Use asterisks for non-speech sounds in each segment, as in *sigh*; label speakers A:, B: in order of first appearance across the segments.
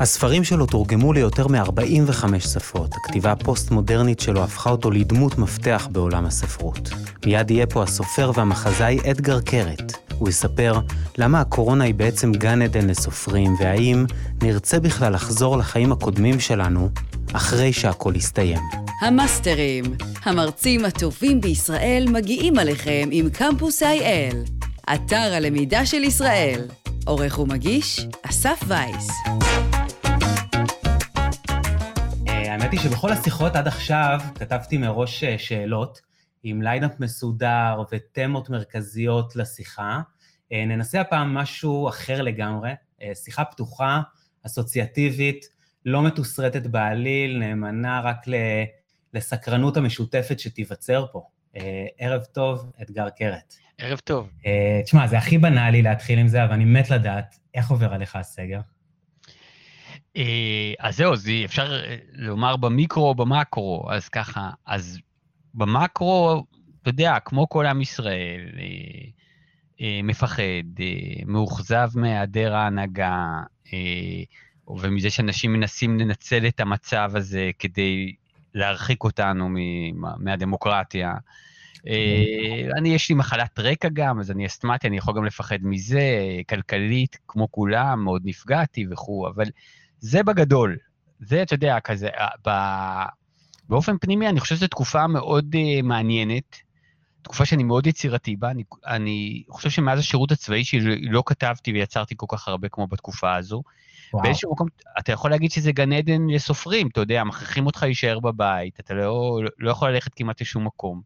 A: הספרים שלו תורגמו ליותר מ-45 שפות. הכתיבה הפוסט-מודרנית שלו הפכה אותו לדמות מפתח בעולם הספרות. מיד יהיה פה הסופר והמחזאי אדגר קרת. הוא יספר למה הקורונה היא בעצם גן עדן לסופרים, והאם נרצה בכלל לחזור לחיים הקודמים שלנו אחרי שהכל יסתיים.
B: המאסטרים, המרצים הטובים בישראל מגיעים עליכם עם קמפוס IL, אתר הלמידה של ישראל. עורך ומגיש, אסף וייס.
A: האמת היא שבכל השיחות עד עכשיו כתבתי מראש אה, שאלות עם ליינאפ מסודר ותמות מרכזיות לשיחה. אה, ננסה הפעם משהו אחר לגמרי, שיחה פתוחה, אסוציאטיבית, לא מתוסרטת בעליל, נאמנה רק לסקרנות המשותפת שתיווצר פה. ערב טוב, אתגר קרת.
C: ערב טוב.
A: תשמע, זה הכי בנאלי להתחיל עם זה, אבל אני מת לדעת איך עובר עליך הסגר.
C: אה, אז זהו, אז אפשר אה, לומר במיקרו או במקרו, אז ככה, אז במקרו, אתה יודע, כמו כל עם ישראל, אה, מפחד, מאוכזב מהיעדר ההנהגה, ומזה שאנשים מנסים לנצל את המצב הזה כדי להרחיק אותנו מהדמוקרטיה. אני, יש לי מחלת רקע גם, אז אני אסתמטי, אני יכול גם לפחד מזה, כלכלית, כמו כולם, מאוד נפגעתי וכו', אבל זה בגדול. זה, אתה יודע, כזה, אה, ב... באופן פנימי, אני חושב שזו תקופה מאוד uh, מעניינת, תקופה שאני מאוד יצירתי בה. אני, אני חושב שמאז השירות הצבאי שלי לא כתבתי ויצרתי כל כך הרבה כמו בתקופה הזו. וואו. באיזשהו מקום, אתה יכול להגיד שזה גן עדן לסופרים, אתה יודע, מכריחים אותך להישאר בבית, אתה לא, לא יכול ללכת כמעט לשום מקום.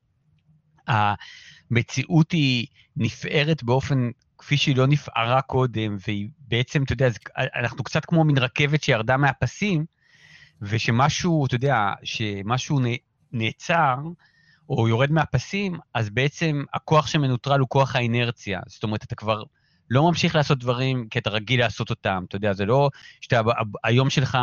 C: המציאות היא נפערת באופן כפי שהיא לא נפערה קודם, והיא בעצם, אתה יודע, אנחנו קצת כמו מין רכבת שירדה מהפסים, ושמשהו, אתה יודע, שמשהו נעצר, או יורד מהפסים, אז בעצם הכוח שמנוטרל הוא כוח האינרציה. זאת אומרת, אתה כבר לא ממשיך לעשות דברים כי אתה רגיל לעשות אותם. אתה יודע, זה לא שאתה, היום שלך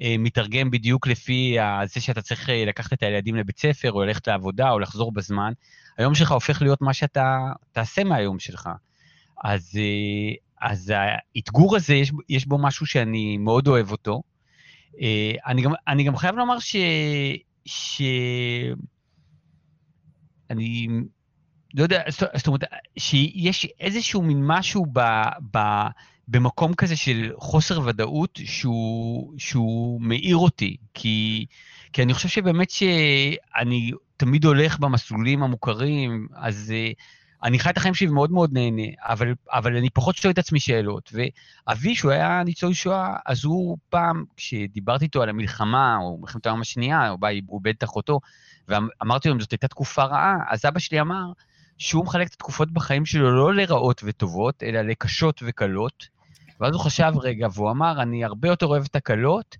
C: אה, מתרגם בדיוק לפי זה שאתה צריך אה, לקחת את הילדים לבית ספר, או ללכת לעבודה, או לחזור בזמן. היום שלך הופך להיות מה שאתה תעשה מהיום שלך. אז, אה, אז האתגור הזה, יש, יש בו משהו שאני מאוד אוהב אותו. אה, אני גם, אני גם חייב לומר ש... ש... אני לא יודע, זאת אומרת, שיש איזשהו מין משהו ב, ב, במקום כזה של חוסר ודאות שהוא, שהוא מעיר אותי, כי, כי אני חושב שבאמת שאני תמיד הולך במסלולים המוכרים, אז אני חי את החיים שלי ומאוד מאוד נהנה, אבל, אבל אני פחות שואל את עצמי שאלות. ואבי, שהוא היה ניצול שואה, אז הוא פעם, כשדיברתי איתו על המלחמה, או מלחמת העולם השנייה, הוא בא, הוא איבד את אחותו, ואמרתי לו אם זאת הייתה תקופה רעה, אז אבא שלי אמר שהוא מחלק את התקופות בחיים שלו לא לרעות וטובות, אלא לקשות וקלות. ואז הוא חשב רגע, והוא אמר, אני הרבה יותר אוהב את הקלות,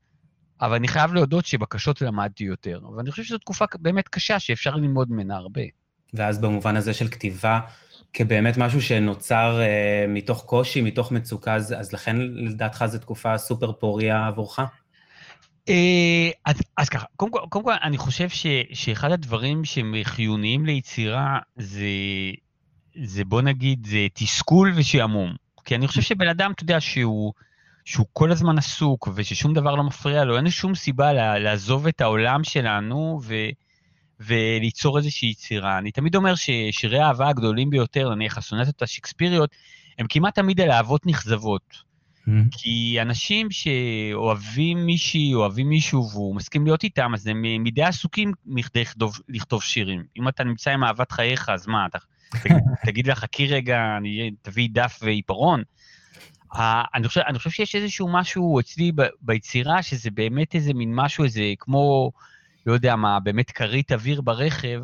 C: אבל אני חייב להודות שבקשות למדתי יותר. ואני חושב שזו תקופה באמת קשה, שאפשר ללמוד ממנה הרבה.
A: ואז במובן הזה של כתיבה, כבאמת משהו שנוצר אה, מתוך קושי, מתוך מצוקה, אז, אז לכן לדעתך זו תקופה סופר פוריה עבורך?
C: אה, אז, אז ככה, קודם כל, קודם כל אני חושב ש, שאחד הדברים שהם חיוניים ליצירה זה, זה בוא נגיד, זה תסכול ושעמום. כי אני חושב שבן אדם, אתה יודע, שהוא, שהוא כל הזמן עסוק וששום דבר לא מפריע לו, אין שום סיבה לעזוב את העולם שלנו ו... וליצור איזושהי יצירה. אני תמיד אומר ששירי האהבה הגדולים ביותר, נניח הסונטות השקספיריות, הם כמעט תמיד על אהבות נכזבות. Mm-hmm. כי אנשים שאוהבים מישהי, אוהבים מישהו והוא מסכים להיות איתם, אז הם מדי עסוקים מכדי לכתוב, לכתוב שירים. אם אתה נמצא עם אהבת חייך, אז מה, אתה *laughs* תגיד, תגיד לה, חכי רגע, אני, תביאי דף ועיפרון. אני חושב, אני חושב שיש איזשהו משהו אצלי ביצירה, שזה באמת איזה מין משהו, איזה כמו לא יודע מה, באמת כרית אוויר ברכב,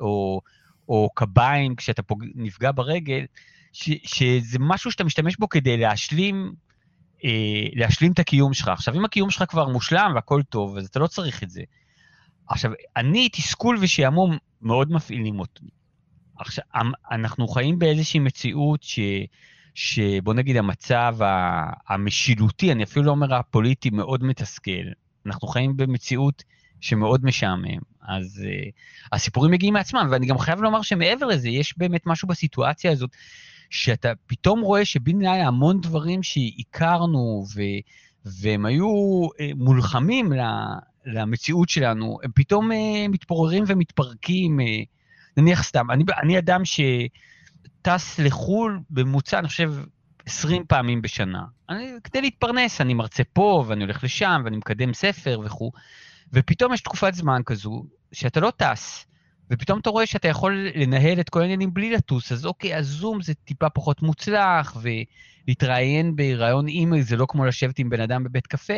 C: או, או קביים כשאתה פוג... נפגע ברגל, ש, שזה משהו שאתה משתמש בו כדי להשלים, אה, להשלים את הקיום שלך. עכשיו, אם הקיום שלך כבר מושלם והכל טוב, אז אתה לא צריך את זה. עכשיו, אני, תסכול ושעמום מאוד מפעילים אותי. עכשיו, אמ, אנחנו חיים באיזושהי מציאות ש... שבוא נגיד המצב המשילותי, אני אפילו לא אומר הפוליטי, מאוד מתסכל. אנחנו חיים במציאות שמאוד משעמם. אז uh, הסיפורים מגיעים מעצמם, ואני גם חייב לומר שמעבר לזה, יש באמת משהו בסיטואציה הזאת, שאתה פתאום רואה שבין לילה המון דברים שהכרנו ו, והם היו אה, מולחמים למציאות שלנו, הם פתאום אה, מתפוררים ומתפרקים. אה, נניח סתם, אני, אני אדם שטס לחו"ל בממוצע, אני חושב, 20 פעמים בשנה. אני, כדי להתפרנס, אני מרצה פה, ואני הולך לשם, ואני מקדם ספר וכו', ופתאום יש תקופת זמן כזו, שאתה לא טס, ופתאום אתה רואה שאתה יכול לנהל את כל העניינים בלי לטוס, אז אוקיי, הזום זה טיפה פחות מוצלח, ולהתראיין בראיון אימייל זה לא כמו לשבת עם בן אדם בבית קפה,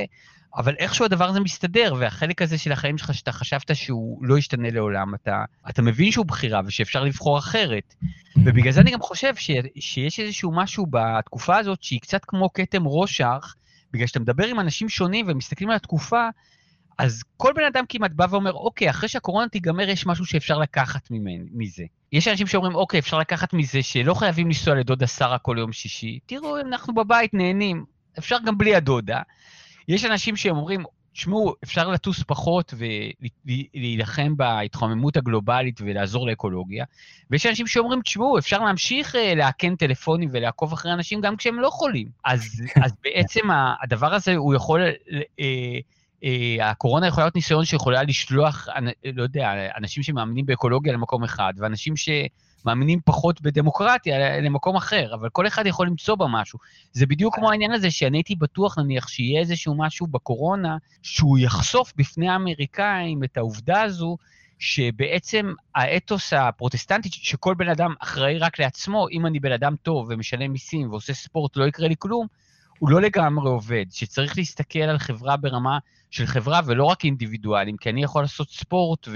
C: אבל איכשהו הדבר הזה מסתדר, והחלק הזה של החיים שלך, שאתה חשבת שהוא לא ישתנה לעולם, אתה, אתה מבין שהוא בחירה ושאפשר לבחור אחרת. ובגלל זה אני גם חושב ש, שיש איזשהו משהו בתקופה הזאת שהיא קצת כמו כתם רושך, בגלל שאתה מדבר עם אנשים שונים ומסתכלים על התקופה, אז כל בן אדם כמעט בא ואומר, אוקיי, אחרי שהקורונה תיגמר, יש משהו שאפשר לקחת מזה. יש אנשים שאומרים, אוקיי, אפשר לקחת מזה שלא חייבים לנסוע לדודה שרה כל יום שישי. תראו, אנחנו בבית נהנים, אפשר גם בלי הדודה. יש אנשים שאומרים, תשמעו, אפשר לטוס פחות ולהילחם בהתחממות הגלובלית ולעזור לאקולוגיה, ויש אנשים שאומרים, תשמעו, אפשר להמשיך אה, לאכן טלפונים ולעקוב אחרי אנשים גם כשהם לא חולים. אז, אז בעצם הדבר הזה, הוא יכול... אה, הקורונה יכולה להיות ניסיון שיכולה לשלוח, לא יודע, אנשים שמאמינים באקולוגיה למקום אחד, ואנשים שמאמינים פחות בדמוקרטיה למקום אחר, אבל כל אחד יכול למצוא בה משהו. זה בדיוק כמו העניין הזה שאני הייתי בטוח, נניח, שיהיה איזשהו משהו בקורונה, שהוא יחשוף בפני האמריקאים את העובדה הזו, שבעצם האתוס הפרוטסטנטי, שכל בן אדם אחראי רק לעצמו, אם אני בן אדם טוב ומשלם מיסים ועושה ספורט, לא יקרה לי כלום, הוא לא לגמרי עובד, שצריך להסתכל על חברה ברמה של חברה ולא רק אינדיבידואלים, כי אני יכול לעשות ספורט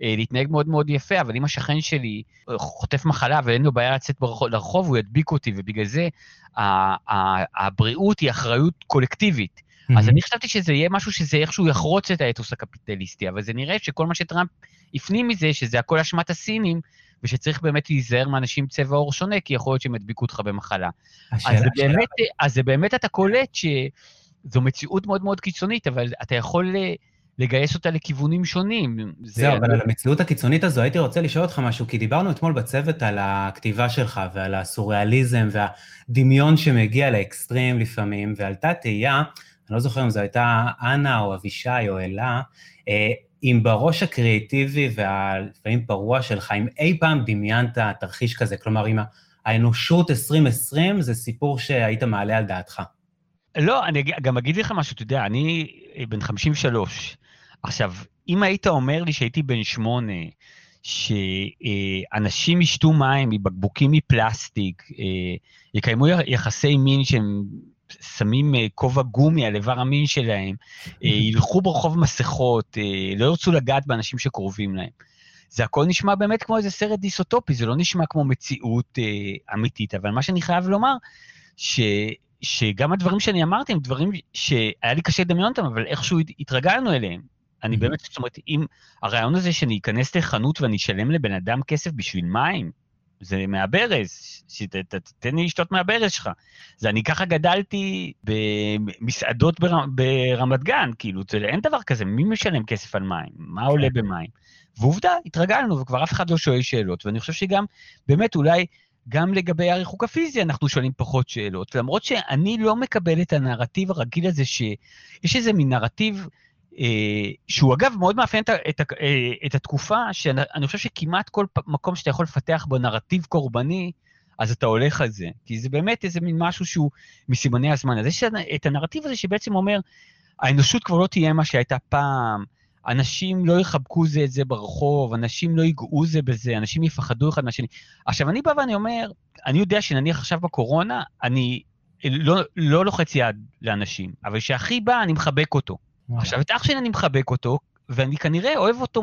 C: ולהתנהג מאוד מאוד יפה, אבל אם השכן שלי חוטף מחלה ואין לו בעיה לצאת לרחוב, הוא ידביק אותי, ובגלל זה הבריאות היא אחריות קולקטיבית. Mm-hmm. אז אני חשבתי שזה יהיה משהו שזה איכשהו יחרוץ את האתוס הקפיטליסטי, אבל זה נראה שכל מה שטראמפ הפנים מזה, שזה הכל אשמת הסינים, ושצריך באמת להיזהר מאנשים צבע עור שונה, כי יכול להיות שהם ידביקו אותך במחלה. השאלה, אז, זה באמת, אז זה באמת אתה קולט שזו מציאות מאוד מאוד קיצונית, אבל אתה יכול לגייס אותה לכיוונים שונים.
A: זהו, אבל על המציאות הקיצונית הזו הייתי רוצה לשאול אותך משהו, כי דיברנו אתמול בצוות על הכתיבה שלך ועל הסוריאליזם והדמיון שמגיע לאקסטרים לפעמים, ועלתה תהייה, אני לא זוכר אם זו הייתה אנה או אבישי או אלה, אה, אם בראש הקריאיטיבי והלפעמים פרוע שלך, אם אי פעם דמיינת תרחיש כזה, כלומר, אם האנושות 2020 זה סיפור שהיית מעלה על דעתך.
C: לא, אני גם אגיד לך משהו, אתה יודע, אני בן 53. עכשיו, אם היית אומר לי שהייתי בן שמונה, שאנשים ישתו מים מבקבוקים מפלסטיק, אה, יקיימו יחסי מין שהם שמים אה, כובע גומי על איבר המין שלהם, אה, *laughs* ילכו ברחוב מסכות, אה, לא ירצו לגעת באנשים שקרובים להם. זה הכל נשמע באמת כמו איזה סרט דיסוטופי, זה לא נשמע כמו מציאות אה, אמיתית, אבל מה שאני חייב לומר, ש, שגם הדברים שאני אמרתי הם דברים שהיה לי קשה לדמיון אותם, אבל איכשהו התרגלנו אליהם. אני באמת, זאת אומרת, אם הרעיון הזה שאני אכנס לחנות ואני אשלם לבן אדם כסף בשביל מים, זה מהברז, שתתן לי לשתות מהברז שלך. זה אני ככה גדלתי במסעדות בר, ברמת גן, כאילו, זה, אין דבר כזה, מי משלם כסף על מים? מה עולה כן. במים? ועובדה, התרגלנו, וכבר אף אחד לא שואל שאלות, ואני חושב שגם, באמת, אולי גם לגבי הריחוק הפיזי אנחנו שואלים פחות שאלות, למרות שאני לא מקבל את הנרטיב הרגיל הזה, שיש איזה מין נרטיב שהוא אגב מאוד מאפיין את, את, אה, את התקופה, שאני חושב שכמעט כל מקום שאתה יכול לפתח בו נרטיב קורבני, אז אתה הולך על זה. כי זה באמת איזה מין משהו שהוא מסימני הזמן. אז יש את הנרטיב הזה שבעצם אומר, האנושות כבר לא תהיה מה שהייתה פעם, אנשים לא יחבקו זה את זה ברחוב, אנשים לא ייגעו זה בזה, אנשים יפחדו אחד מהשני. עכשיו, אני בא ואני אומר, אני יודע שנניח עכשיו בקורונה, אני לא, לא לוחץ יד לאנשים, אבל כשאחי בא, אני מחבק אותו. עכשיו, את אח שלי אני מחבק אותו, ואני כנראה אוהב אותו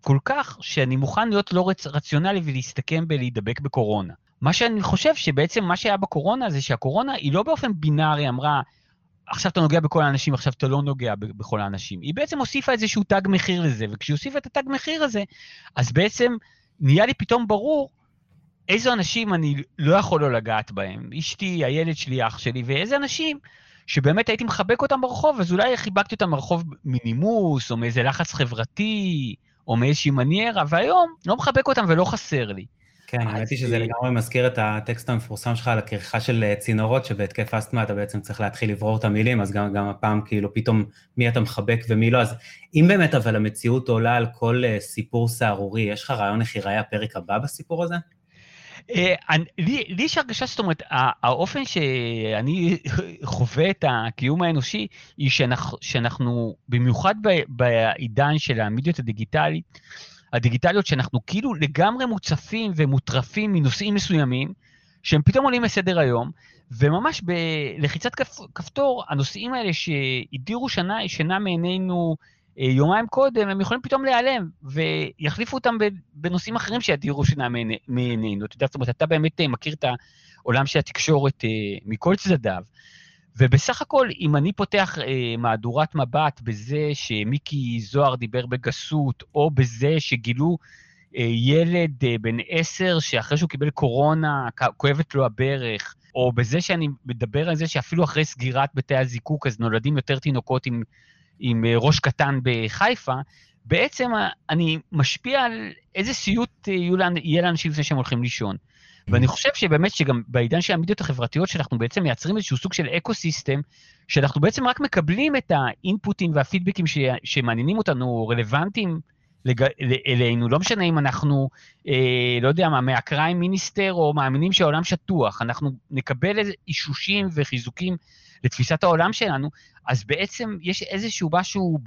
C: כל כך, שאני מוכן להיות לא רצ... רציונלי ולהסתכם בלהידבק בקורונה. מה שאני חושב שבעצם מה שהיה בקורונה זה שהקורונה היא לא באופן בינארי אמרה, עכשיו אתה נוגע בכל האנשים, עכשיו אתה לא נוגע בכל האנשים. היא בעצם הוסיפה איזשהו תג מחיר לזה, וכשהיא הוסיפה את התג מחיר הזה, אז בעצם נהיה לי פתאום ברור איזה אנשים אני לא יכול לא לגעת בהם. אשתי, הילד שלי, אח שלי, ואיזה אנשים שבאמת הייתי מחבק אותם ברחוב, אז אולי חיבקתי אותם ברחוב מנימוס, או מאיזה לחץ חברתי, או מאיזושהי מניירה, והיום לא מחבק אותם ולא חסר לי.
A: כן, האמת היא שזה לגמרי מזכיר את הטקסט המפורסם שלך על הכריכה של אה, צינורות, שבהתקף אסתמה אתה בעצם צריך להתחיל לברור את המילים, אז גם, גם הפעם כאילו פתאום מי אתה מחבק ומי לא. אז אם באמת אבל המציאות עולה על כל uh, סיפור סהרורי, יש לך רעיון איך ייראה הפרק הבא בסיפור הזה?
C: Uh, לי, יש הרגשה, זאת אומרת, האופן שאני חווה את הקיום האנושי, היא שאנחנו, שאנחנו במיוחד בעידן של המדיות הדיגיטלית, הדיגיטליות, שאנחנו כאילו לגמרי מוצפים ומוטרפים מנושאים מסוימים, שהם פתאום עולים לסדר היום, וממש בלחיצת כפ, כפתור, הנושאים האלה שהדירו שינה מעינינו אה, יומיים קודם, הם יכולים פתאום להיעלם, ויחליפו אותם בנושאים אחרים שידירו שינה מעינינו. אתה יודע, זאת אומרת, אתה באמת אה, מכיר את העולם של התקשורת אה, מכל צדדיו. ובסך הכל, אם אני פותח אה, מהדורת מבט בזה שמיקי זוהר דיבר בגסות, או בזה שגילו אה, ילד אה, בן עשר שאחרי שהוא קיבל קורונה, כואבת לו הברך, או בזה שאני מדבר על זה שאפילו אחרי סגירת בתי הזיקוק, אז נולדים יותר תינוקות עם, עם אה, ראש קטן בחיפה, בעצם אה, אני משפיע על איזה סיוט אה, יהיה לאנשים לפני שהם הולכים לישון. ואני חושב שבאמת שגם בעידן של המדיות החברתיות, שאנחנו בעצם מייצרים איזשהו סוג של אקו סיסטם, שאנחנו בעצם רק מקבלים את האינפוטים והפידבקים ש... שמעניינים אותנו, רלוונטיים לג... אלינו, לא משנה אם אנחנו, אה, לא יודע מה, מהקריים מיניסטר או מאמינים שהעולם שטוח, אנחנו נקבל איזה אישושים וחיזוקים לתפיסת העולם שלנו, אז בעצם יש איזשהו משהו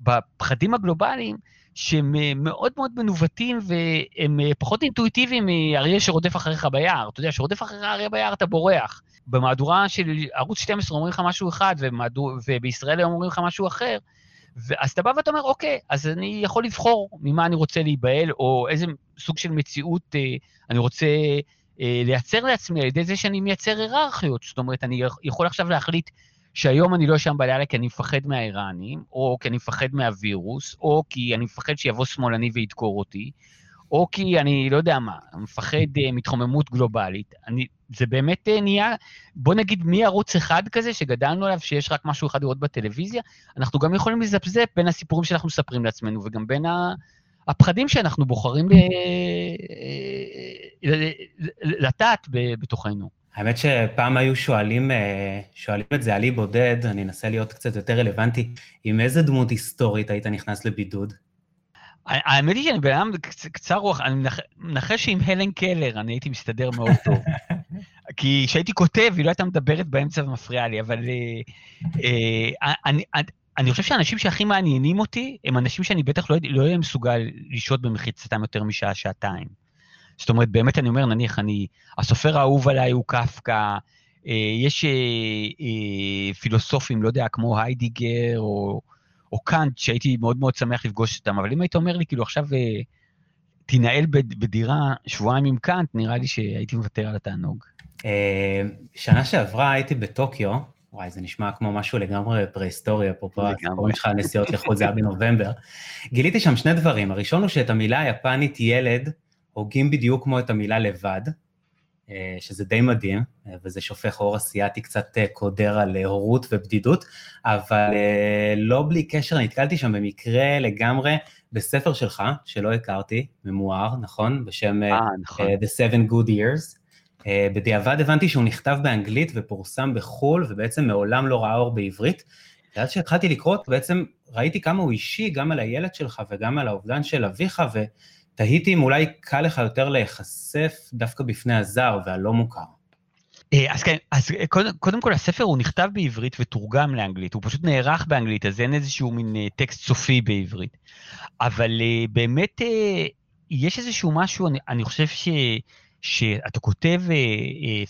C: בפחדים הגלובליים, שהם מאוד מאוד מנווטים והם פחות אינטואיטיביים מאריה שרודף אחריך ביער. אתה יודע, שרודף אחריך אריה ביער אתה בורח. במהדורה של ערוץ 12 אומרים לך משהו אחד, ומהדור, ובישראל היום אומרים לך משהו אחר. ואז אתה בא ואתה אומר, אוקיי, אז אני יכול לבחור ממה אני רוצה להיבהל, או איזה סוג של מציאות אה, אני רוצה לייצר לעצמי על ידי זה שאני מייצר היררכיות. זאת אומרת, אני יכול עכשיו להחליט שהיום אני לא אשם בלילה כי אני מפחד מהאיראנים, או כי אני מפחד מהווירוס, או כי אני מפחד שיבוא שמאלני וידקור אותי, או כי אני לא יודע מה, מפחד uh, מתחוממות גלובלית. אני, זה באמת uh, נהיה, בוא נגיד מערוץ אחד כזה, שגדלנו עליו, שיש רק משהו אחד לראות בטלוויזיה, אנחנו גם יכולים לזפזפ בין הסיפורים שאנחנו מספרים לעצמנו, וגם בין ה... הפחדים שאנחנו בוחרים לטעת בתוכנו.
A: האמת שפעם היו שואלים, אה, שואלים את זה על אי בודד, אני אנסה להיות קצת יותר רלוונטי, עם איזה דמות היסטורית היית נכנס לבידוד?
C: האמת היא שאני בן אדם קצר רוח, אני מנחש שעם הלן קלר אני הייתי מסתדר מאוד טוב. *laughs* כי כשהייתי כותב, היא לא הייתה מדברת באמצע ומפריעה לי, אבל אה, אה, אני, אני חושב שהאנשים שהכי מעניינים אותי, הם אנשים שאני בטח לא אהיה לא מסוגל לשהות במחיצתם יותר משעה, שעתיים. זאת אומרת, באמת אני אומר, נניח, אני, הסופר האהוב עליי הוא קפקא, אה, יש אה, אה, פילוסופים, לא יודע, כמו היידיגר או, או קאנט, שהייתי מאוד מאוד שמח לפגוש אותם, אבל אם היית אומר לי, כאילו, עכשיו אה, תנהל בדירה שבועיים עם קאנט, נראה לי שהייתי מוותר על התענוג.
A: אה, שנה שעברה הייתי בטוקיו, וואי, זה נשמע כמו משהו לגמרי פרה-היסטוריה, אפרופו הסיפורים שלך נסיעות לחו"ל, זה היה בנובמבר. גיליתי שם שני דברים, הראשון הוא שאת המילה היפנית ילד, הוגים בדיוק כמו את המילה לבד, אה, שזה די מדהים, אה, וזה שופך אור אסיאתי קצת אה, קודר על הורות ובדידות, אבל לא בלי קשר, נתקלתי שם במקרה לגמרי בספר שלך, שלא הכרתי, ממואר, נכון? בשם 아, נכון. The Seven Good Years. בדיעבד הבנתי שהוא נכתב באנגלית ופורסם בחו"ל, ובעצם מעולם לא ראה אור בעברית. ואז שהתחלתי לקרוא בעצם ראיתי כמה הוא אישי, גם על הילד שלך וגם על האובדן של אביך, ו... תהיתי אם אולי קל לך יותר להיחשף דווקא בפני הזר והלא מוכר.
C: אה, אז כן, אז אה, קודם, קודם כל הספר הוא נכתב בעברית ותורגם לאנגלית, הוא פשוט נערך באנגלית, אז אין איזשהו מין אה, טקסט סופי בעברית. אבל באמת יש איזשהו משהו, אני, אני חושב ש... שאתה כותב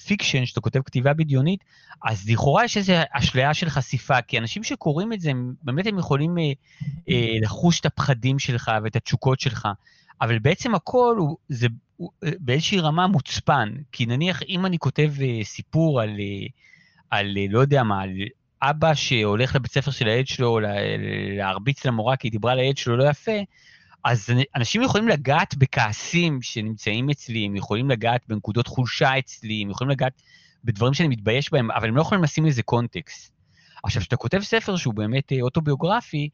C: fiction, שאתה כותב כתיבה בדיונית, אז לכאורה יש איזו אשליה של חשיפה, כי אנשים שקוראים את זה, הם, באמת הם יכולים לחוש את הפחדים שלך ואת התשוקות שלך. אבל בעצם הכל הוא, זה הוא, באיזושהי רמה מוצפן, כי נניח אם אני כותב סיפור על, על לא יודע מה, על אבא שהולך לבית ספר של הילד שלו להרביץ למורה כי היא דיברה לילד שלו לא יפה, אז אנשים יכולים לגעת בכעסים שנמצאים אצלי, הם יכולים לגעת בנקודות חולשה אצלי, הם יכולים לגעת בדברים שאני מתבייש בהם, אבל הם לא יכולים לשים לזה קונטקסט. עכשיו, כשאתה כותב ספר שהוא באמת אוטוביוגרפי,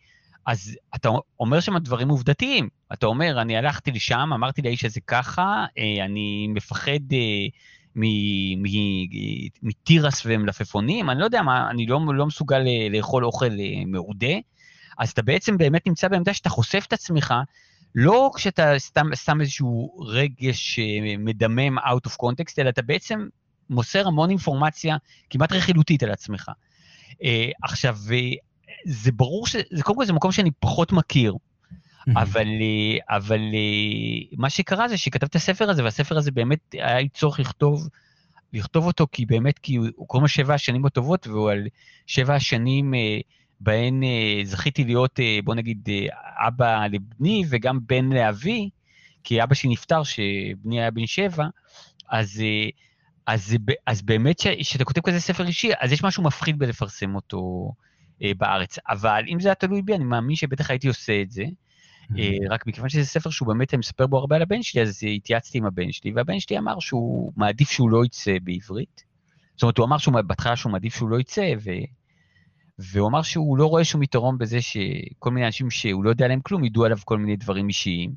C: אז אתה אומר שם דברים עובדתיים. אתה אומר, אני הלכתי לשם, אמרתי לאיש הזה ככה, אה, אני מפחד מתירס ומלפפונים, אני לא יודע מה, אני לא, לא מסוגל לאכול אוכל מעודה. אז אתה בעצם באמת נמצא בעמדה שאתה חושף את עצמך, לא כשאתה סתם, שם איזשהו רגש מדמם out of context, אלא אתה בעצם מוסר המון אינפורמציה כמעט רכילותית על עצמך. Uh, עכשיו, זה ברור ש... זה קודם כל זה מקום שאני פחות מכיר, אבל, אה, אבל אה, מה שקרה זה שכתב את הספר הזה, והספר הזה באמת היה לי צורך לכתוב, לכתוב אותו, כי באמת, כי הוא קוראים לו שבע השנים הטובות, והוא על שבע השנים בהן זכיתי להיות, בוא נגיד, אבא לבני וגם בן לאבי, כי אבא שלי נפטר שבני היה בן שבע, אז... אז, אז באמת, כשאתה כותב כזה ספר אישי, אז יש משהו מפחיד בלפרסם אותו אה, בארץ. אבל אם זה היה תלוי בי, אני מאמין שבטח הייתי עושה את זה. Mm-hmm. אה, רק מכיוון שזה ספר שהוא באמת מספר בו הרבה על הבן שלי, אז התייעצתי עם הבן שלי, והבן שלי אמר שהוא מעדיף שהוא לא יצא בעברית. זאת אומרת, הוא אמר בהתחלה שהוא מעדיף שהוא לא יצא, ו... והוא אמר שהוא לא רואה שום יתרון בזה שכל מיני אנשים שהוא לא יודע עליהם כלום, ידעו עליו כל מיני דברים אישיים.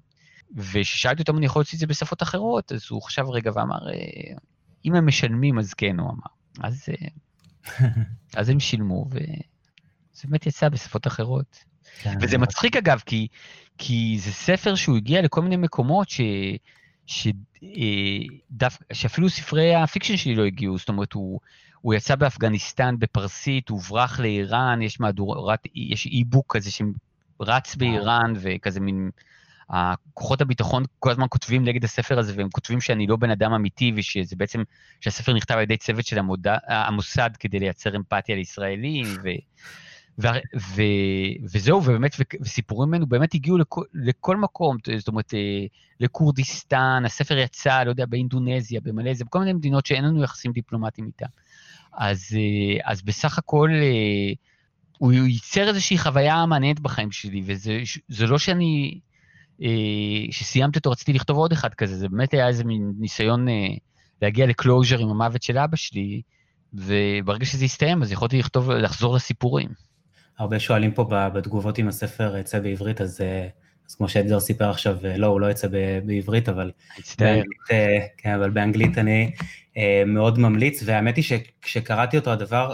C: וכששאלתי אותו אם אני יכול להוציא את זה בשפות אחרות, אז הוא חשב רגע ואמר, אה, אם הם משלמים, אז כן, הוא אמר. אז, אה, *laughs* אז הם שילמו, וזה באמת יצא בשפות אחרות. כן. וזה מצחיק אגב, כי, כי זה ספר שהוא הגיע לכל מיני מקומות ש... ש... אה, דף, שאפילו ספרי ה fiction שלי לא הגיעו, זאת אומרת, הוא, הוא יצא באפגניסטן בפרסית, הוברח לאיראן, יש מהדורת, יש e-book כזה שרץ באיראן, וכזה מין הכוחות הביטחון כל הזמן כותבים נגד הספר הזה, והם כותבים שאני לא בן אדם אמיתי, ושזה בעצם, שהספר נכתב על ידי צוות של המוד... המוסד כדי לייצר אמפתיה לישראלים, ו... ו... ו... וזהו, ובאמת. וסיפורים ממנו באמת הגיעו לכל, לכל מקום, זאת אומרת, אה, לכורדיסטן, הספר יצא, לא יודע, באינדונזיה, במלזיה, בכל מיני מדינות שאין לנו יחסים דיפלומטיים איתן. אז, אה, אז בסך הכל, אה, הוא ייצר איזושהי חוויה מעניינת בחיים שלי, וזה לא שאני אה, שסיימתי אותו, רציתי לכתוב עוד אחד כזה, זה באמת היה איזה מין ניסיון להגיע לקלוז'ר עם המוות של אבא שלי, וברגע שזה הסתיים, אז יכולתי לכתוב, לחזור לסיפורים.
A: הרבה שואלים פה בתגובות אם הספר יצא בעברית, אז, אז כמו שאדגר סיפר עכשיו, לא, הוא לא יצא בעברית, אבל באנגלית, כן, אבל באנגלית אני מאוד ממליץ, והאמת היא שכשקראתי אותו, הדבר,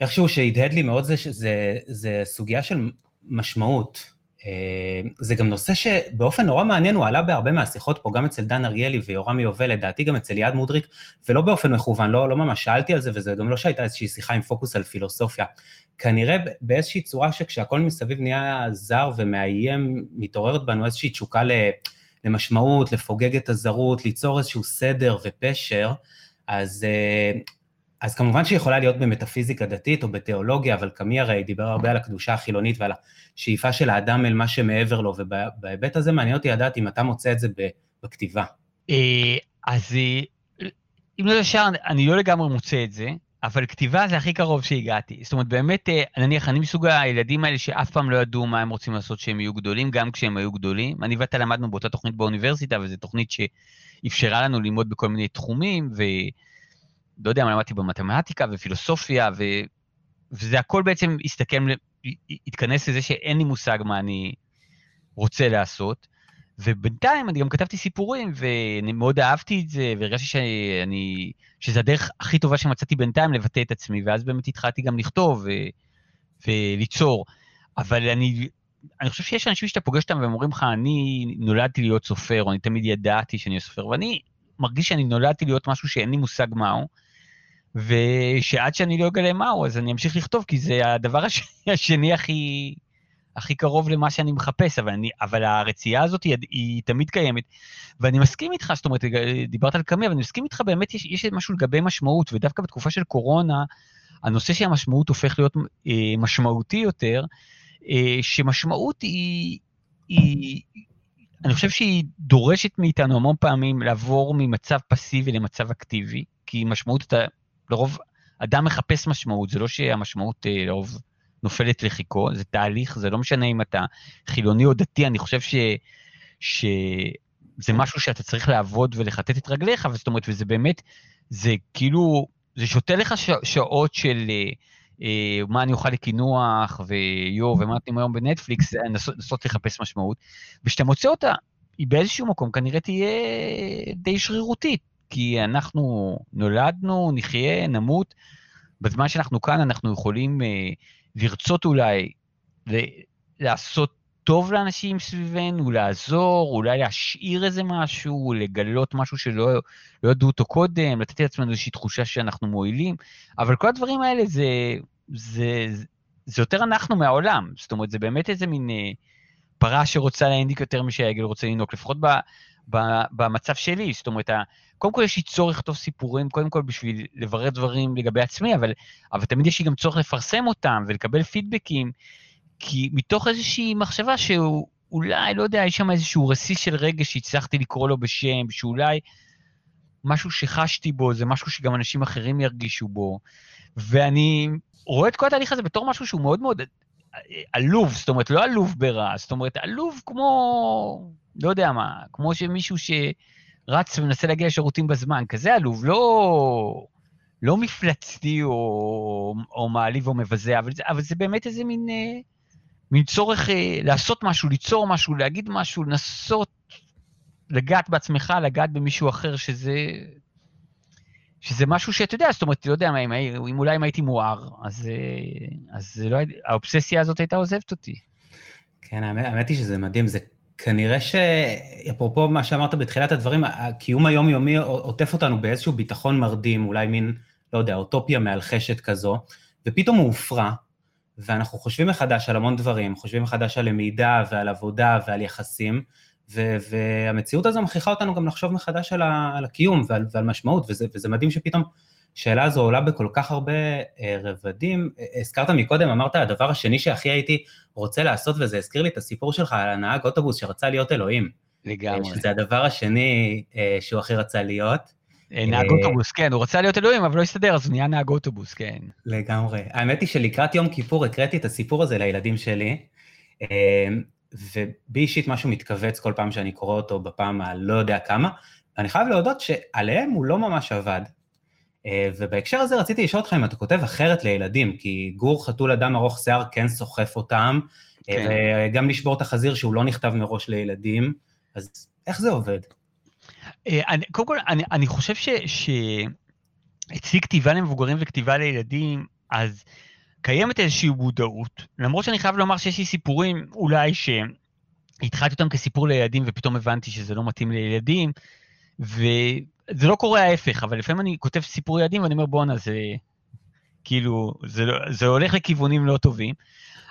A: איכשהו שהדהד לי מאוד זה שזה סוגיה של משמעות. אה, זה גם נושא שבאופן נורא מעניין, הוא עלה בהרבה מהשיחות פה, גם אצל דן אריאלי ויורם יובל, לדעתי גם אצל ליעד מודריק, ולא באופן מכוון, לא, לא ממש שאלתי על זה, וזה גם לא שהייתה איזושהי שיחה עם פוקוס על פילוסופיה. כנראה באיזושהי צורה שכשהכול מסביב נהיה זר ומאיים, מתעוררת בנו איזושהי תשוקה למשמעות, לפוגג את הזרות, ליצור איזשהו סדר ופשר, אז אה, אז כמובן שהיא יכולה להיות במטאפיזיקה דתית או בתיאולוגיה, אבל קמי הרי דיבר הרבה על הקדושה החילונית ועל השאיפה של האדם אל מה שמעבר לו, ובהיבט הזה מעניין אותי לדעת אם אתה מוצא את זה בכתיבה.
C: אה, אז אה, אם לא ישר, אני לא לגמרי מוצא את זה, אבל כתיבה זה הכי קרוב שהגעתי. זאת אומרת, באמת, אה, נניח, אני מסוג הילדים האלה שאף פעם לא ידעו מה הם רוצים לעשות כשהם יהיו גדולים, גם כשהם היו גדולים. אני ואתה למדנו באותה תוכנית באוניברסיטה, וזו תוכנית שאפשרה לנו ללמוד בכל מיני תחומים, ו... לא יודע מה למדתי במתמטיקה ופילוסופיה, ו... וזה הכל בעצם הסתכם, התכנס לזה שאין לי מושג מה אני רוצה לעשות. ובינתיים אני גם כתבתי סיפורים, ואני מאוד אהבתי את זה, והרגשתי שאני, שזה הדרך הכי טובה שמצאתי בינתיים לבטא את עצמי, ואז באמת התחלתי גם לכתוב ו, וליצור. אבל אני, אני חושב שיש אנשים שאתה פוגש אותם והם אומרים לך, אני נולדתי להיות סופר, או אני תמיד ידעתי שאני סופר, ואני מרגיש שאני נולדתי להיות משהו שאין לי מושג מהו, ושעד שאני לא אגלה מהו, אז אני אמשיך לכתוב, כי זה הדבר השני, *laughs* השני הכי, הכי קרוב למה שאני מחפש, אבל, אני, אבל הרצייה הזאת היא, היא תמיד קיימת. ואני מסכים איתך, זאת אומרת, דיברת על קמי, אבל אני מסכים איתך, באמת יש, יש משהו לגבי משמעות, ודווקא בתקופה של קורונה, הנושא של המשמעות הופך להיות אה, משמעותי יותר, אה, שמשמעות היא, היא, אני חושב שהיא דורשת מאיתנו המון פעמים לעבור ממצב פסיבי למצב אקטיבי, כי משמעות אתה לרוב אדם מחפש משמעות, זה לא שהמשמעות אה, לרוב נופלת לחיכו, זה תהליך, זה לא משנה אם אתה חילוני או דתי, אני חושב ש... שזה משהו שאתה צריך לעבוד ולחטט את רגליך, וזאת אומרת, וזה באמת, זה כאילו, זה שותה לך ש... שעות של, אה, אה, מה אני אוכל לקינוח, ויו, ומה נותנים היום בנטפליקס, לנסות, לנסות לחפש משמעות. וכשאתה מוצא אותה, היא באיזשהו מקום כנראה תהיה די שרירותית, כי אנחנו נולדנו, נחיה, נמות. בזמן שאנחנו כאן אנחנו יכולים אה, לרצות אולי לעשות טוב לאנשים סביבנו, לעזור, אולי להשאיר איזה משהו, לגלות משהו שלא לא ידעו אותו קודם, לתת לעצמנו איזושהי תחושה שאנחנו מועילים, אבל כל הדברים האלה זה, זה, זה, זה יותר אנחנו מהעולם. זאת אומרת, זה באמת איזה מין אה, פרה שרוצה להנדיק יותר משהעגל רוצה לנהוג, לפחות במצב שלי. זאת אומרת, קודם כל יש לי צורך לכתוב סיפורים, קודם כל בשביל לברר דברים לגבי עצמי, אבל, אבל תמיד יש לי גם צורך לפרסם אותם ולקבל פידבקים. כי מתוך איזושהי מחשבה שהוא אולי, לא יודע, יש שם איזשהו רסיס של רגש שהצלחתי לקרוא לו בשם, שאולי משהו שחשתי בו, זה משהו שגם אנשים אחרים ירגישו בו. ואני רואה את כל התהליך הזה בתור משהו שהוא מאוד מאוד עלוב, זאת אומרת, לא עלוב ברע, זאת אומרת, עלוב כמו, לא יודע מה, כמו שמישהו שרץ ומנסה להגיע לשירותים בזמן, כזה עלוב, לא, לא מפלצתי או, או מעליב או מבזה, אבל אבל זה באמת איזה מין... אה, מין צורך אה, לעשות משהו, ליצור משהו, להגיד משהו, לנסות לגעת בעצמך, לגעת במישהו אחר, שזה... שזה משהו שאתה יודע, זאת אומרת, אתה יודע, אם, אם אולי אם הייתי מואר, אז, אה, אז לא, האובססיה הזאת הייתה עוזבת אותי.
A: כן, האמת, האמת היא שזה מדהים, זה כנראה שאפרופו מה שאמרת בתחילת הדברים, הקיום היומיומי עוטף אותנו באיזשהו ביטחון מרדים, אולי מין, לא יודע, אוטופיה מאלחשת כזו, ופתאום הוא הופרע, ואנחנו חושבים מחדש על המון דברים, חושבים מחדש על למידה ועל עבודה ועל יחסים, ו- והמציאות הזו מכריחה אותנו גם לחשוב מחדש על, ה- על הקיום ועל, ועל משמעות, וזה, וזה מדהים שפתאום השאלה הזו עולה בכל כך הרבה אה, רבדים. אה, הזכרת מקודם, אמרת, הדבר השני שהכי הייתי רוצה לעשות, וזה הזכיר לי את הסיפור שלך על הנהג אוטובוס שרצה להיות אלוהים.
C: לגמרי.
A: שזה הדבר השני אה, שהוא הכי רצה להיות.
C: אה, נהג אוטובוס, כן, הוא רצה להיות אלוהים, אבל לא הסתדר, אז הוא נהיה נהג אוטובוס, כן.
A: לגמרי. האמת היא שלקראת יום כיפור הקראתי את הסיפור הזה לילדים שלי, אה, ובי אישית משהו מתכווץ כל פעם שאני קורא אותו בפעם הלא יודע כמה, ואני חייב להודות שעליהם הוא לא ממש עבד. אה, ובהקשר הזה רציתי לשאול אותך אם אתה כותב אחרת לילדים, כי גור חתול אדם ארוך שיער כן סוחף אותם, כן. וגם לשבור את החזיר שהוא לא נכתב מראש לילדים, אז איך זה עובד?
C: אה, אני, קודם כל, אני, אני חושב שאצלי כתיבה למבוגרים וכתיבה לילדים, אז קיימת איזושהי מודעות. למרות שאני חייב לומר שיש לי סיפורים, אולי שהתחלתי אותם כסיפור לילדים ופתאום הבנתי שזה לא מתאים לילדים, וזה לא קורה ההפך, אבל לפעמים אני כותב סיפור ילדים ואני אומר, בואנה, זה כאילו, זה, לא, זה הולך לכיוונים לא טובים.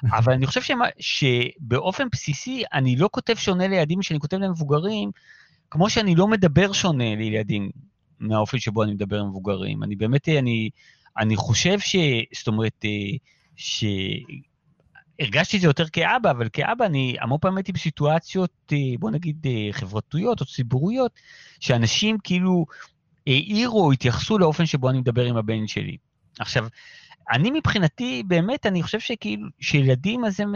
C: *laughs* אבל אני חושב שמה, שבאופן בסיסי אני לא כותב שונה לילדים שאני כותב למבוגרים, כמו שאני לא מדבר שונה לילדים מהאופן שבו אני מדבר עם מבוגרים. אני באמת, אני, אני חושב ש... זאת אומרת, אה, ש... הרגשתי את זה יותר כאבא, אבל כאבא אני המון פעמים הייתי בסיטואציות, אה, בוא נגיד, אה, חברתיות או ציבוריות, שאנשים כאילו העירו או התייחסו לאופן שבו אני מדבר עם הבן שלי. עכשיו, אני מבחינתי, באמת, אני חושב שכאילו, שילדים אז הם...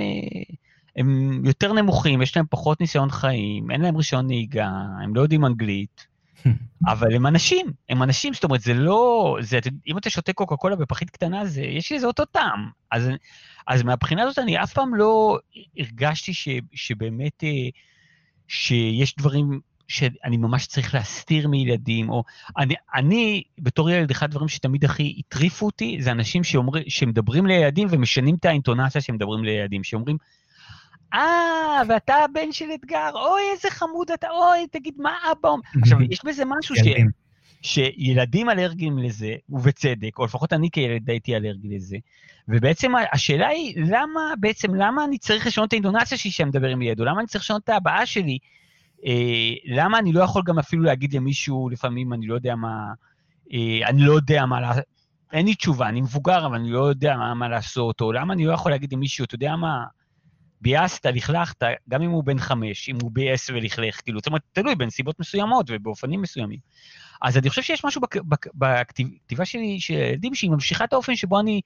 C: הם יותר נמוכים, יש להם פחות ניסיון חיים, אין להם רישיון נהיגה, הם לא יודעים אנגלית, אבל הם אנשים, הם אנשים, זאת אומרת, זה לא, זה, אם אתה שותה קוקה קולה בפחית קטנה, זה, יש לזה אותו טעם. אז, אז מהבחינה הזאת אני אף פעם לא הרגשתי ש, שבאמת, אה, שיש דברים שאני ממש צריך להסתיר מילדים, או אני, אני בתור ילד, אחד הדברים שתמיד הכי הטריפו אותי, זה אנשים שאומר, שמדברים לילדים ומשנים את האינטונציה שהם מדברים לילדים, שאומרים, אה, ואתה הבן של אתגר, אוי, איזה חמוד אתה, אוי, תגיד, מה אבא אומר? *laughs* עכשיו, יש בזה משהו ש... שילדים אלרגיים לזה, ובצדק, או לפחות אני כילד הייתי אלרגי לזה, ובעצם השאלה היא, למה, בעצם, למה אני צריך לשנות את האינדונציה שלי כשאני מדבר עם ילד, או למה אני צריך לשנות את ההבעה שלי? אה, למה אני לא יכול גם אפילו להגיד למישהו, לפעמים אני לא יודע מה, אה, אני לא יודע מה, אין לי תשובה, אני מבוגר, אבל אני לא יודע מה, מה לעשות, או למה אני לא יכול להגיד למישהו, אתה יודע מה, ביאסת, לכלכת, גם אם הוא בן חמש, אם הוא ביאס ולכלך, כאילו, זאת אומרת, תלוי בנסיבות מסוימות ובאופנים מסוימים. אז אני חושב שיש משהו בכתיבה שלי של ילדים שהיא ממשיכה את האופן שבו אני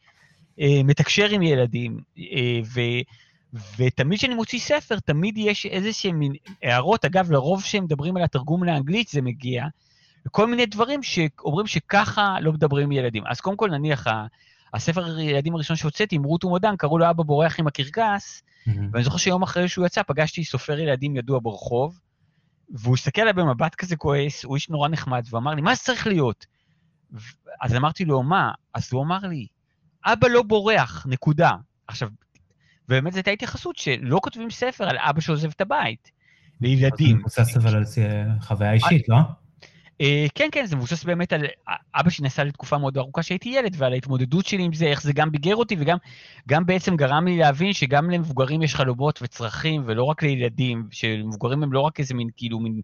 C: אה, מתקשר עם ילדים, אה, ו, ותמיד כשאני מוציא ספר, תמיד יש איזה שהם הערות, אגב, לרוב כשהם מדברים על התרגום לאנגלית זה מגיע, כל מיני דברים שאומרים שככה לא מדברים עם ילדים. אז קודם כל, נניח, הספר ילדים הראשון שהוצאתי, עם רות ומודן, קראו לו אבא בורח עם הקרקס,
A: Mm-hmm.
C: ואני זוכר שיום אחרי שהוא יצא, פגשתי סופר ילדים ידוע ברחוב, והוא הסתכל עליי במבט כזה כועס, הוא איש נורא נחמד, ואמר לי, מה זה צריך להיות? אז אמרתי לו, מה? אז הוא אמר לי, אבא לא בורח, נקודה. עכשיו, באמת זו הייתה התייחסות שלא כותבים ספר על אבא שעוזב את הבית, לילדים.
A: זה מבוסס אבל על חוויה אישית, לא?
C: אה, כן, כן, זה מבוסס באמת על אבא שנסע לתקופה מאוד ארוכה שהייתי ילד, ועל ההתמודדות שלי עם זה, איך זה גם ביגר אותי, וגם גם בעצם גרם לי להבין שגם למבוגרים יש חלומות וצרכים, ולא רק לילדים, שמבוגרים הם לא רק איזה מין, כאילו, מין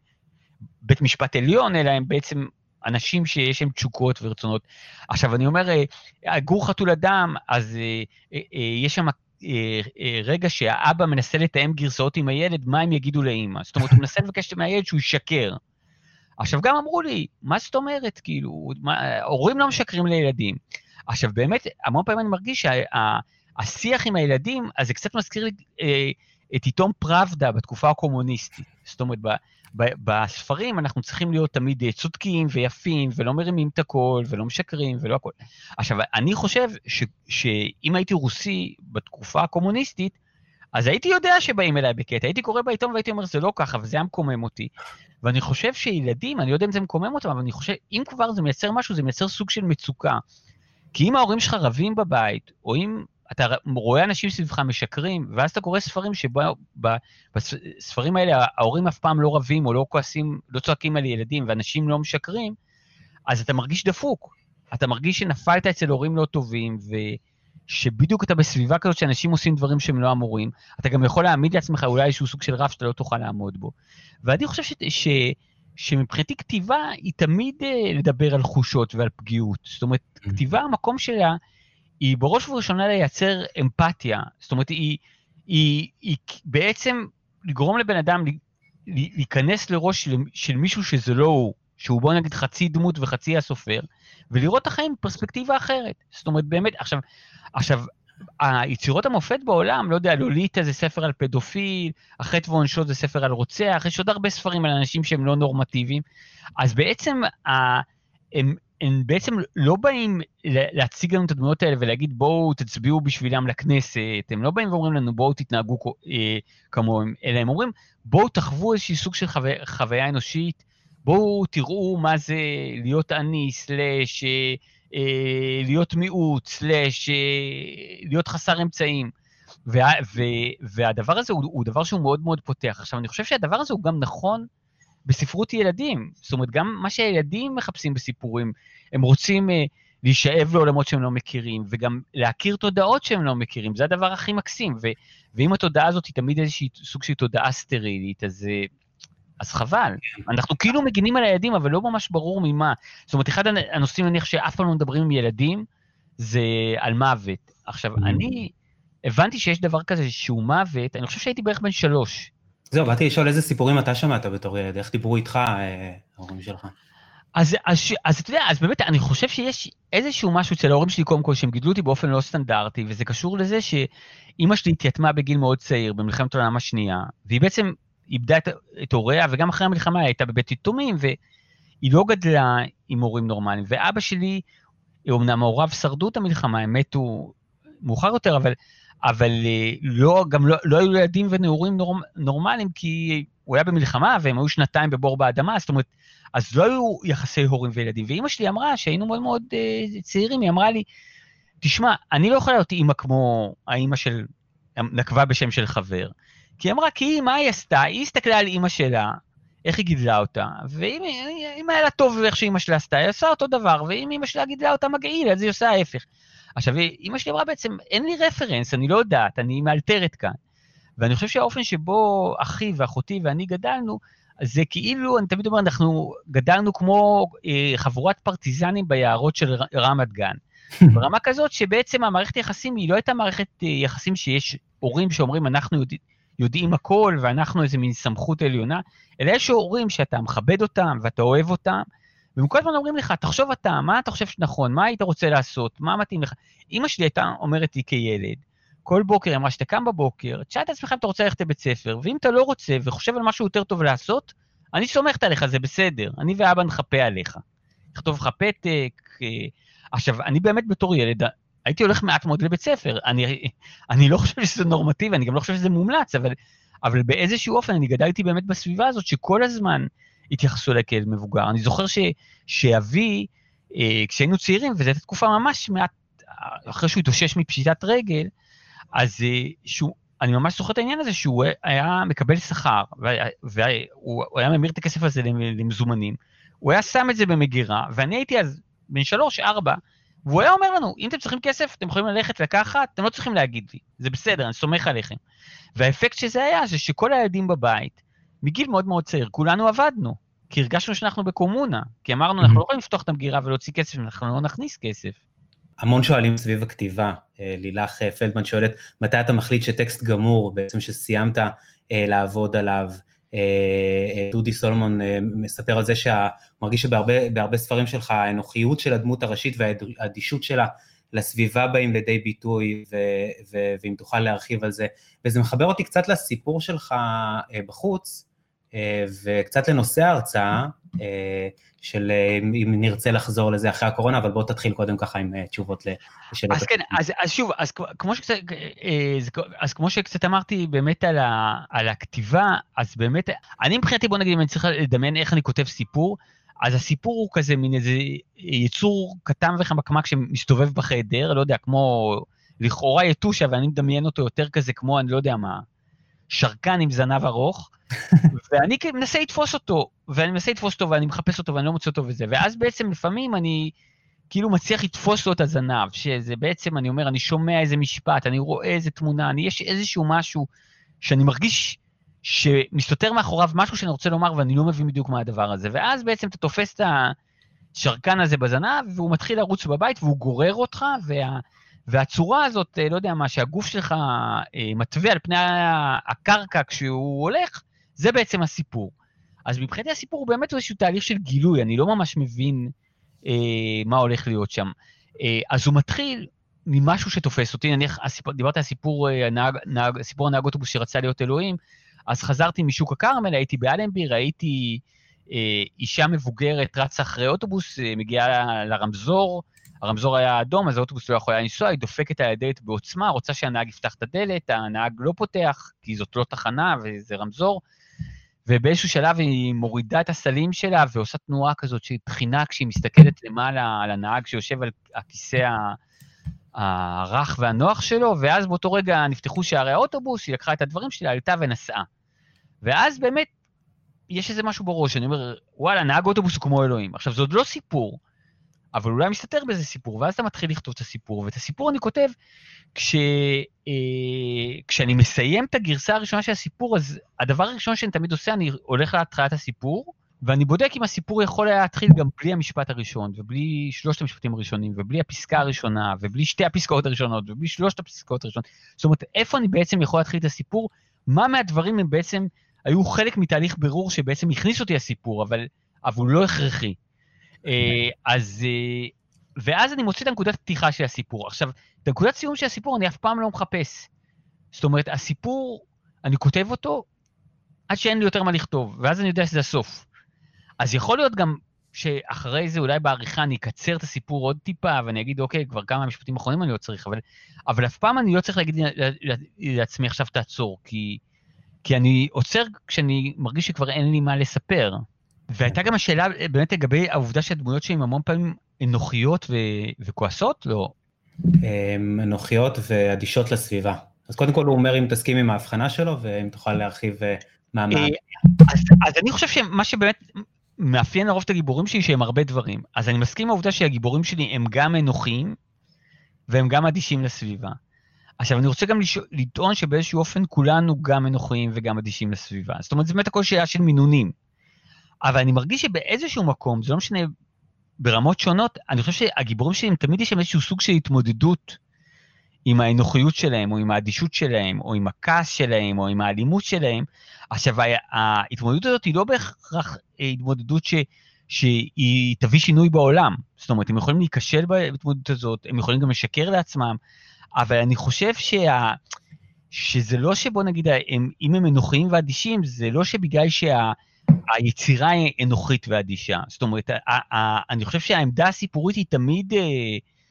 C: בית משפט עליון, אלא הם בעצם אנשים שיש להם תשוקות ורצונות. עכשיו, אני אומר, אה, גור חתול אדם, אז אה, אה, אה, יש שם... אה, אה, רגע שהאבא מנסה לתאם גרסאות עם הילד, מה הם יגידו לאימא. זאת אומרת, הוא מנסה לבקש מהילד שהוא ישקר. עכשיו, גם אמרו לי, מה זאת אומרת, כאילו, מה, הורים לא משקרים לילדים. עכשיו, באמת, המון פעמים אני מרגיש שהשיח עם הילדים, אז זה קצת מזכיר לי אה, את עיתון פראבדה בתקופה הקומוניסטית. זאת אומרת, ב, ב, בספרים אנחנו צריכים להיות תמיד אה, צודקים ויפים, ולא מרימים את הכל, ולא משקרים, ולא הכל. עכשיו, אני חושב ש, שאם הייתי רוסי בתקופה הקומוניסטית, אז הייתי יודע שבאים אליי בקטע, הייתי קורא בעיתון והייתי אומר, זה לא ככה, וזה היה מקומם אותי. ואני חושב שילדים, אני לא יודע אם זה מקומם אותם, אבל אני חושב, אם כבר זה מייצר משהו, זה מייצר סוג של מצוקה. כי אם ההורים שלך רבים בבית, או אם אתה רואה אנשים סביבך משקרים, ואז אתה קורא ספרים שבספרים האלה ההורים אף פעם לא רבים, או לא כועסים, לא צועקים על ילדים, ואנשים לא משקרים, אז אתה מרגיש דפוק. אתה מרגיש שנפלת אצל הורים לא טובים, ו... שבדיוק אתה בסביבה כזאת שאנשים עושים דברים שהם לא אמורים, אתה גם יכול להעמיד לעצמך אולי איזשהו סוג של רף שאתה לא תוכל לעמוד בו. ואני חושב ש, ש, שמבחינתי כתיבה היא תמיד uh, לדבר על חושות ועל פגיעות. זאת אומרת, mm. כתיבה, המקום שלה היא בראש ובראשונה לייצר אמפתיה. זאת אומרת, היא, היא, היא, היא בעצם לגרום לבן אדם להיכנס לראש של, של מישהו שזה לא הוא, שהוא בוא נגיד חצי דמות וחצי הסופר, ולראות את החיים בפרספקטיבה אחרת. זאת אומרת, באמת, עכשיו, עכשיו, היצירות המופת בעולם, לא יודע, לוליטה זה ספר על פדופיל, החטא ועונשו זה ספר על רוצח, יש עוד הרבה ספרים על אנשים שהם לא נורמטיביים, אז בעצם ה, הם, הם בעצם לא באים להציג לנו את הדמויות האלה ולהגיד בואו תצביעו בשבילם לכנסת, הם לא באים ואומרים לנו בואו תתנהגו אה, כמוהם, אלא הם אומרים בואו תחוו איזשהי סוג של חו... חוויה אנושית, בואו תראו מה זה להיות עני, סלאש, אה, להיות מיעוט, סלאש, אה, להיות חסר אמצעים. וה, ו, והדבר הזה הוא, הוא דבר שהוא מאוד מאוד פותח. עכשיו, אני חושב שהדבר הזה הוא גם נכון בספרות ילדים. זאת אומרת, גם מה שהילדים מחפשים בסיפורים, הם רוצים אה, להישאב לעולמות שהם לא מכירים, וגם להכיר תודעות שהם לא מכירים, זה הדבר הכי מקסים. ו, ואם התודעה הזאת היא תמיד איזושהי סוג של תודעה סטרילית, אז... אה, אז חבל. אנחנו כאילו מגינים על הילדים, אבל לא ממש ברור ממה. זאת אומרת, אחד הנושאים, נניח, שאף פעם לא מדברים עם ילדים, זה על מוות. עכשיו, mm. אני הבנתי שיש דבר כזה שהוא מוות, אני חושב שהייתי בערך בן שלוש.
A: זהו, באתי לשאול איזה סיפורים אתה שמעת בתור ילד, איך דיברו איתך, אה, ההורים שלך.
C: אז, אז, אז אתה יודע, אז באמת, אני חושב שיש איזשהו משהו אצל ההורים שלי, קודם כל, שהם גידלו אותי באופן לא סטנדרטי, וזה קשור לזה שאימא שלי התייתמה בגיל מאוד צעיר, במלחמת העולם השנייה, והיא בעצם איבדה את, את הוריה, וגם אחרי המלחמה היא הייתה בבית יתומים, והיא לא גדלה עם הורים נורמליים. ואבא שלי, אמנם הוריו שרדו את המלחמה, הם מתו מאוחר יותר, אבל, אבל אה, לא, גם לא, לא היו ילדים ונעורים נורמ, נורמליים, כי הוא היה במלחמה והם היו שנתיים בבור באדמה, זאת אומרת, אז לא היו יחסי הורים וילדים. ואימא שלי אמרה, שהיינו מאוד מאוד uh, צעירים, היא אמרה לי, תשמע, אני לא יכולה להיות אימא כמו האימא של, נקבה בשם של חבר. כי היא אמרה, כי היא, מה היא עשתה? היא הסתכלה על אימא שלה, איך היא גידלה אותה, ואם היה לה טוב איך שאימא שלה עשתה, היא עושה אותו דבר, ואם אימא שלה גידלה אותה מגעיל, אז היא עושה ההפך. עכשיו, אימא שלי אמרה בעצם, אין לי רפרנס, אני לא יודעת, אני מאלתרת כאן. ואני חושב שהאופן שבו אחי ואחותי ואני גדלנו, זה כאילו, אני תמיד אומר, אנחנו גדלנו כמו אה, חבורת פרטיזנים ביערות של רמת גן. *laughs* ברמה כזאת שבעצם המערכת יחסים היא לא הייתה מערכת אה, יחסים שיש הורים שאומרים, אנחנו יודעים, יודעים הכל ואנחנו איזה מין סמכות עליונה, אלא יש הורים שאתה מכבד אותם ואתה אוהב אותם, והם כל הזמן אומרים לך, תחשוב אתה, מה אתה חושב שנכון, מה היית רוצה לעשות, מה מתאים לך. אימא שלי הייתה אומרת לי כילד, כל בוקר היא אמרה שאתה קם בבוקר, תשאל את עצמך אם אתה רוצה ללכת לבית ספר, ואם אתה לא רוצה וחושב על משהו יותר טוב לעשות, אני סומכת עליך, זה בסדר, אני ואבא נחפה עליך. נכתוב לך פתק. אה, עכשיו, אני באמת בתור ילד הייתי הולך מעט מאוד לבית ספר. אני, אני לא חושב שזה נורמטיבי, אני גם לא חושב שזה מומלץ, אבל, אבל באיזשהו אופן אני גדלתי באמת בסביבה הזאת שכל הזמן התייחסו אליי כאל מבוגר. אני זוכר ש, שאבי, אה, כשהיינו צעירים, וזו הייתה תקופה ממש מעט, אחרי שהוא התאושש מפשיטת רגל, אז אה, שהוא, אני ממש זוכר את העניין הזה שהוא היה מקבל שכר, והוא היה ממיר את הכסף הזה למזומנים, הוא היה שם את זה במגירה, ואני הייתי אז בן שלוש, ארבע, והוא היה אומר לנו, אם אתם צריכים כסף, אתם יכולים ללכת לקחת, אתם לא צריכים להגיד לי, זה בסדר, אני סומך עליכם. והאפקט שזה היה, זה שכל הילדים בבית, מגיל מאוד מאוד צעיר, כולנו עבדנו, כי הרגשנו שאנחנו בקומונה, כי אמרנו, אנחנו לא יכולים לפתוח את המגירה ולהוציא כסף, אנחנו לא נכניס כסף.
A: המון שואלים סביב הכתיבה. אה, לילך אה, פלדמן שואלת, מתי אתה מחליט שטקסט גמור, בעצם שסיימת אה, לעבוד עליו? דודי סולומון מספר על זה שהוא מרגיש שבהרבה ספרים שלך האנוכיות של הדמות הראשית והאדישות שלה לסביבה באים לידי ביטוי, ו- ו- ואם תוכל להרחיב על זה. וזה מחבר אותי קצת לסיפור שלך בחוץ, וקצת לנושא ההרצאה, של אה, אם נרצה לחזור לזה אחרי הקורונה, אבל בוא תתחיל קודם ככה עם אה, תשובות
C: לשאלות. אז כן, אז, אז שוב, אז כמו, שקצת, אה, אז כמו שקצת אמרתי באמת על, ה, על הכתיבה, אז באמת, אני מבחינתי, בוא נגיד, אם אני צריך לדמיין איך אני כותב סיפור, אז הסיפור הוא כזה מין איזה יצור קטן וחמקמק שמסתובב בחדר, לא יודע, כמו לכאורה יתושה, ואני מדמיין אותו יותר כזה כמו, אני לא יודע מה, שרקן עם זנב ארוך, *laughs* ואני מנסה לתפוס אותו, ואני מנסה לתפוס אותו, ואני מחפש אותו, ואני לא מוצא אותו וזה, ואז בעצם לפעמים אני כאילו מצליח לתפוס לו את הזנב, שזה בעצם, אני אומר, אני שומע איזה משפט, אני רואה איזה תמונה, אני, יש איזשהו משהו שאני מרגיש שמסתתר מאחוריו משהו שאני רוצה לומר, ואני לא מבין בדיוק מה הדבר הזה, ואז בעצם אתה תופס את השרקן הזה בזנב, והוא מתחיל לרוץ בבית, והוא גורר אותך, וה... והצורה הזאת, אה, לא יודע מה, שהגוף שלך אה, מתווה על פני הקרקע כשהוא הולך, זה בעצם הסיפור. אז מבחינתי הסיפור הוא באמת איזשהו תהליך של גילוי, אני לא ממש מבין אה, מה הולך להיות שם. אה, אז הוא מתחיל ממשהו שתופס אותי, נניח, הסיפור, דיברת על סיפור אה, הנהג, נהג, סיפור הנהג אוטובוס שרצה להיות אלוהים, אז חזרתי משוק הכרמל, הייתי באלנבי, ראיתי אה, אישה מבוגרת רצה אחרי אוטובוס, אה, מגיעה לרמזור, הרמזור היה אדום, אז האוטובוס לא יכול היה לנסוע, היא דופקת על הדלת בעוצמה, רוצה שהנהג יפתח את הדלת, הנהג לא פותח, כי זאת לא תחנה וזה רמזור, ובאיזשהו שלב היא מורידה את הסלים שלה ועושה תנועה כזאת של תחינה כשהיא מסתכלת למעלה על הנהג שיושב על הכיסא הרך והנוח שלו, ואז באותו רגע נפתחו שערי האוטובוס, היא לקחה את הדברים שלה, עלתה ונסעה. ואז באמת, יש איזה משהו בראש, אני אומר, וואלה, נהג אוטובוס הוא כמו אלוהים. עכשיו, זה עוד לא סיפור, אבל אולי מסתתר באיזה סיפור, ואז אתה מתחיל לכתוב את הסיפור, ואת הסיפור אני כותב כש, אה, כשאני מסיים את הגרסה הראשונה של הסיפור, אז הדבר הראשון שאני תמיד עושה, אני הולך להתחלת הסיפור, ואני בודק אם הסיפור יכול היה להתחיל גם בלי המשפט הראשון, ובלי שלושת המשפטים הראשונים, ובלי הפסקה הראשונה, ובלי שתי הפסקאות הראשונות, ובלי שלושת הפסקאות הראשונות. זאת אומרת, איפה אני בעצם יכול להתחיל את הסיפור? מה מהדברים הם בעצם היו חלק מתהליך בירור שבעצם הכניס אותי לסיפור, אבל, אבל הוא לא הכרחי. אה, אז... אה, ואז אני מוצא את הנקודת פתיחה של הסיפור. עכשיו, את הנקודת סיום של הסיפור אני אף פעם לא מחפש. זאת אומרת, הסיפור, אני כותב אותו עד שאין לי יותר מה לכתוב, ואז אני יודע שזה הסוף. אז יכול להיות גם שאחרי זה, אולי בעריכה אני אקצר את הסיפור עוד טיפה, ואני אגיד, אוקיי, כבר כמה משפטים אחרונים אני לא צריך, אבל, אבל אף פעם אני לא צריך להגיד לעצמי עכשיו תעצור, כי, כי אני עוצר כשאני מרגיש שכבר אין לי מה לספר. והייתה גם השאלה באמת לגבי העובדה שהדמויות שלי המון פעמים אנוכיות ו... וכועסות, לא?
A: אנוכיות ואדישות לסביבה. אז קודם כל הוא אומר אם תסכים עם ההבחנה שלו, ואם תוכל להרחיב אה, מה. אה,
C: אז, אז אני חושב שמה שבאמת מאפיין לרוב את הגיבורים שלי שהם הרבה דברים. אז אני מסכים עם העובדה שהגיבורים שלי הם גם אנוכיים, והם גם אדישים לסביבה. עכשיו, אני רוצה גם לטעון שבאיזשהו אופן כולנו גם אנוכיים וגם אדישים לסביבה. זאת אומרת, זה באמת הכל שאלה של מינונים. אבל אני מרגיש שבאיזשהו מקום, זה לא משנה, ברמות שונות, אני חושב שהגיבורים שלי, תמיד יש שם איזשהו סוג של התמודדות עם האנוכיות שלהם, או עם האדישות שלהם, או עם הכעס שלהם, או עם האלימות שלהם. עכשיו, ההתמודדות הזאת היא לא בהכרח התמודדות ש, שהיא תביא שינוי בעולם. זאת אומרת, הם יכולים להיכשל בהתמודדות הזאת, הם יכולים גם לשקר לעצמם, אבל אני חושב שה... שזה לא שבוא נגיד, הם, אם הם אנוכיים ואדישים, זה לא שבגלל שה... היצירה היא אנוכית ואדישה. זאת אומרת, אני חושב שהעמדה הסיפורית היא תמיד,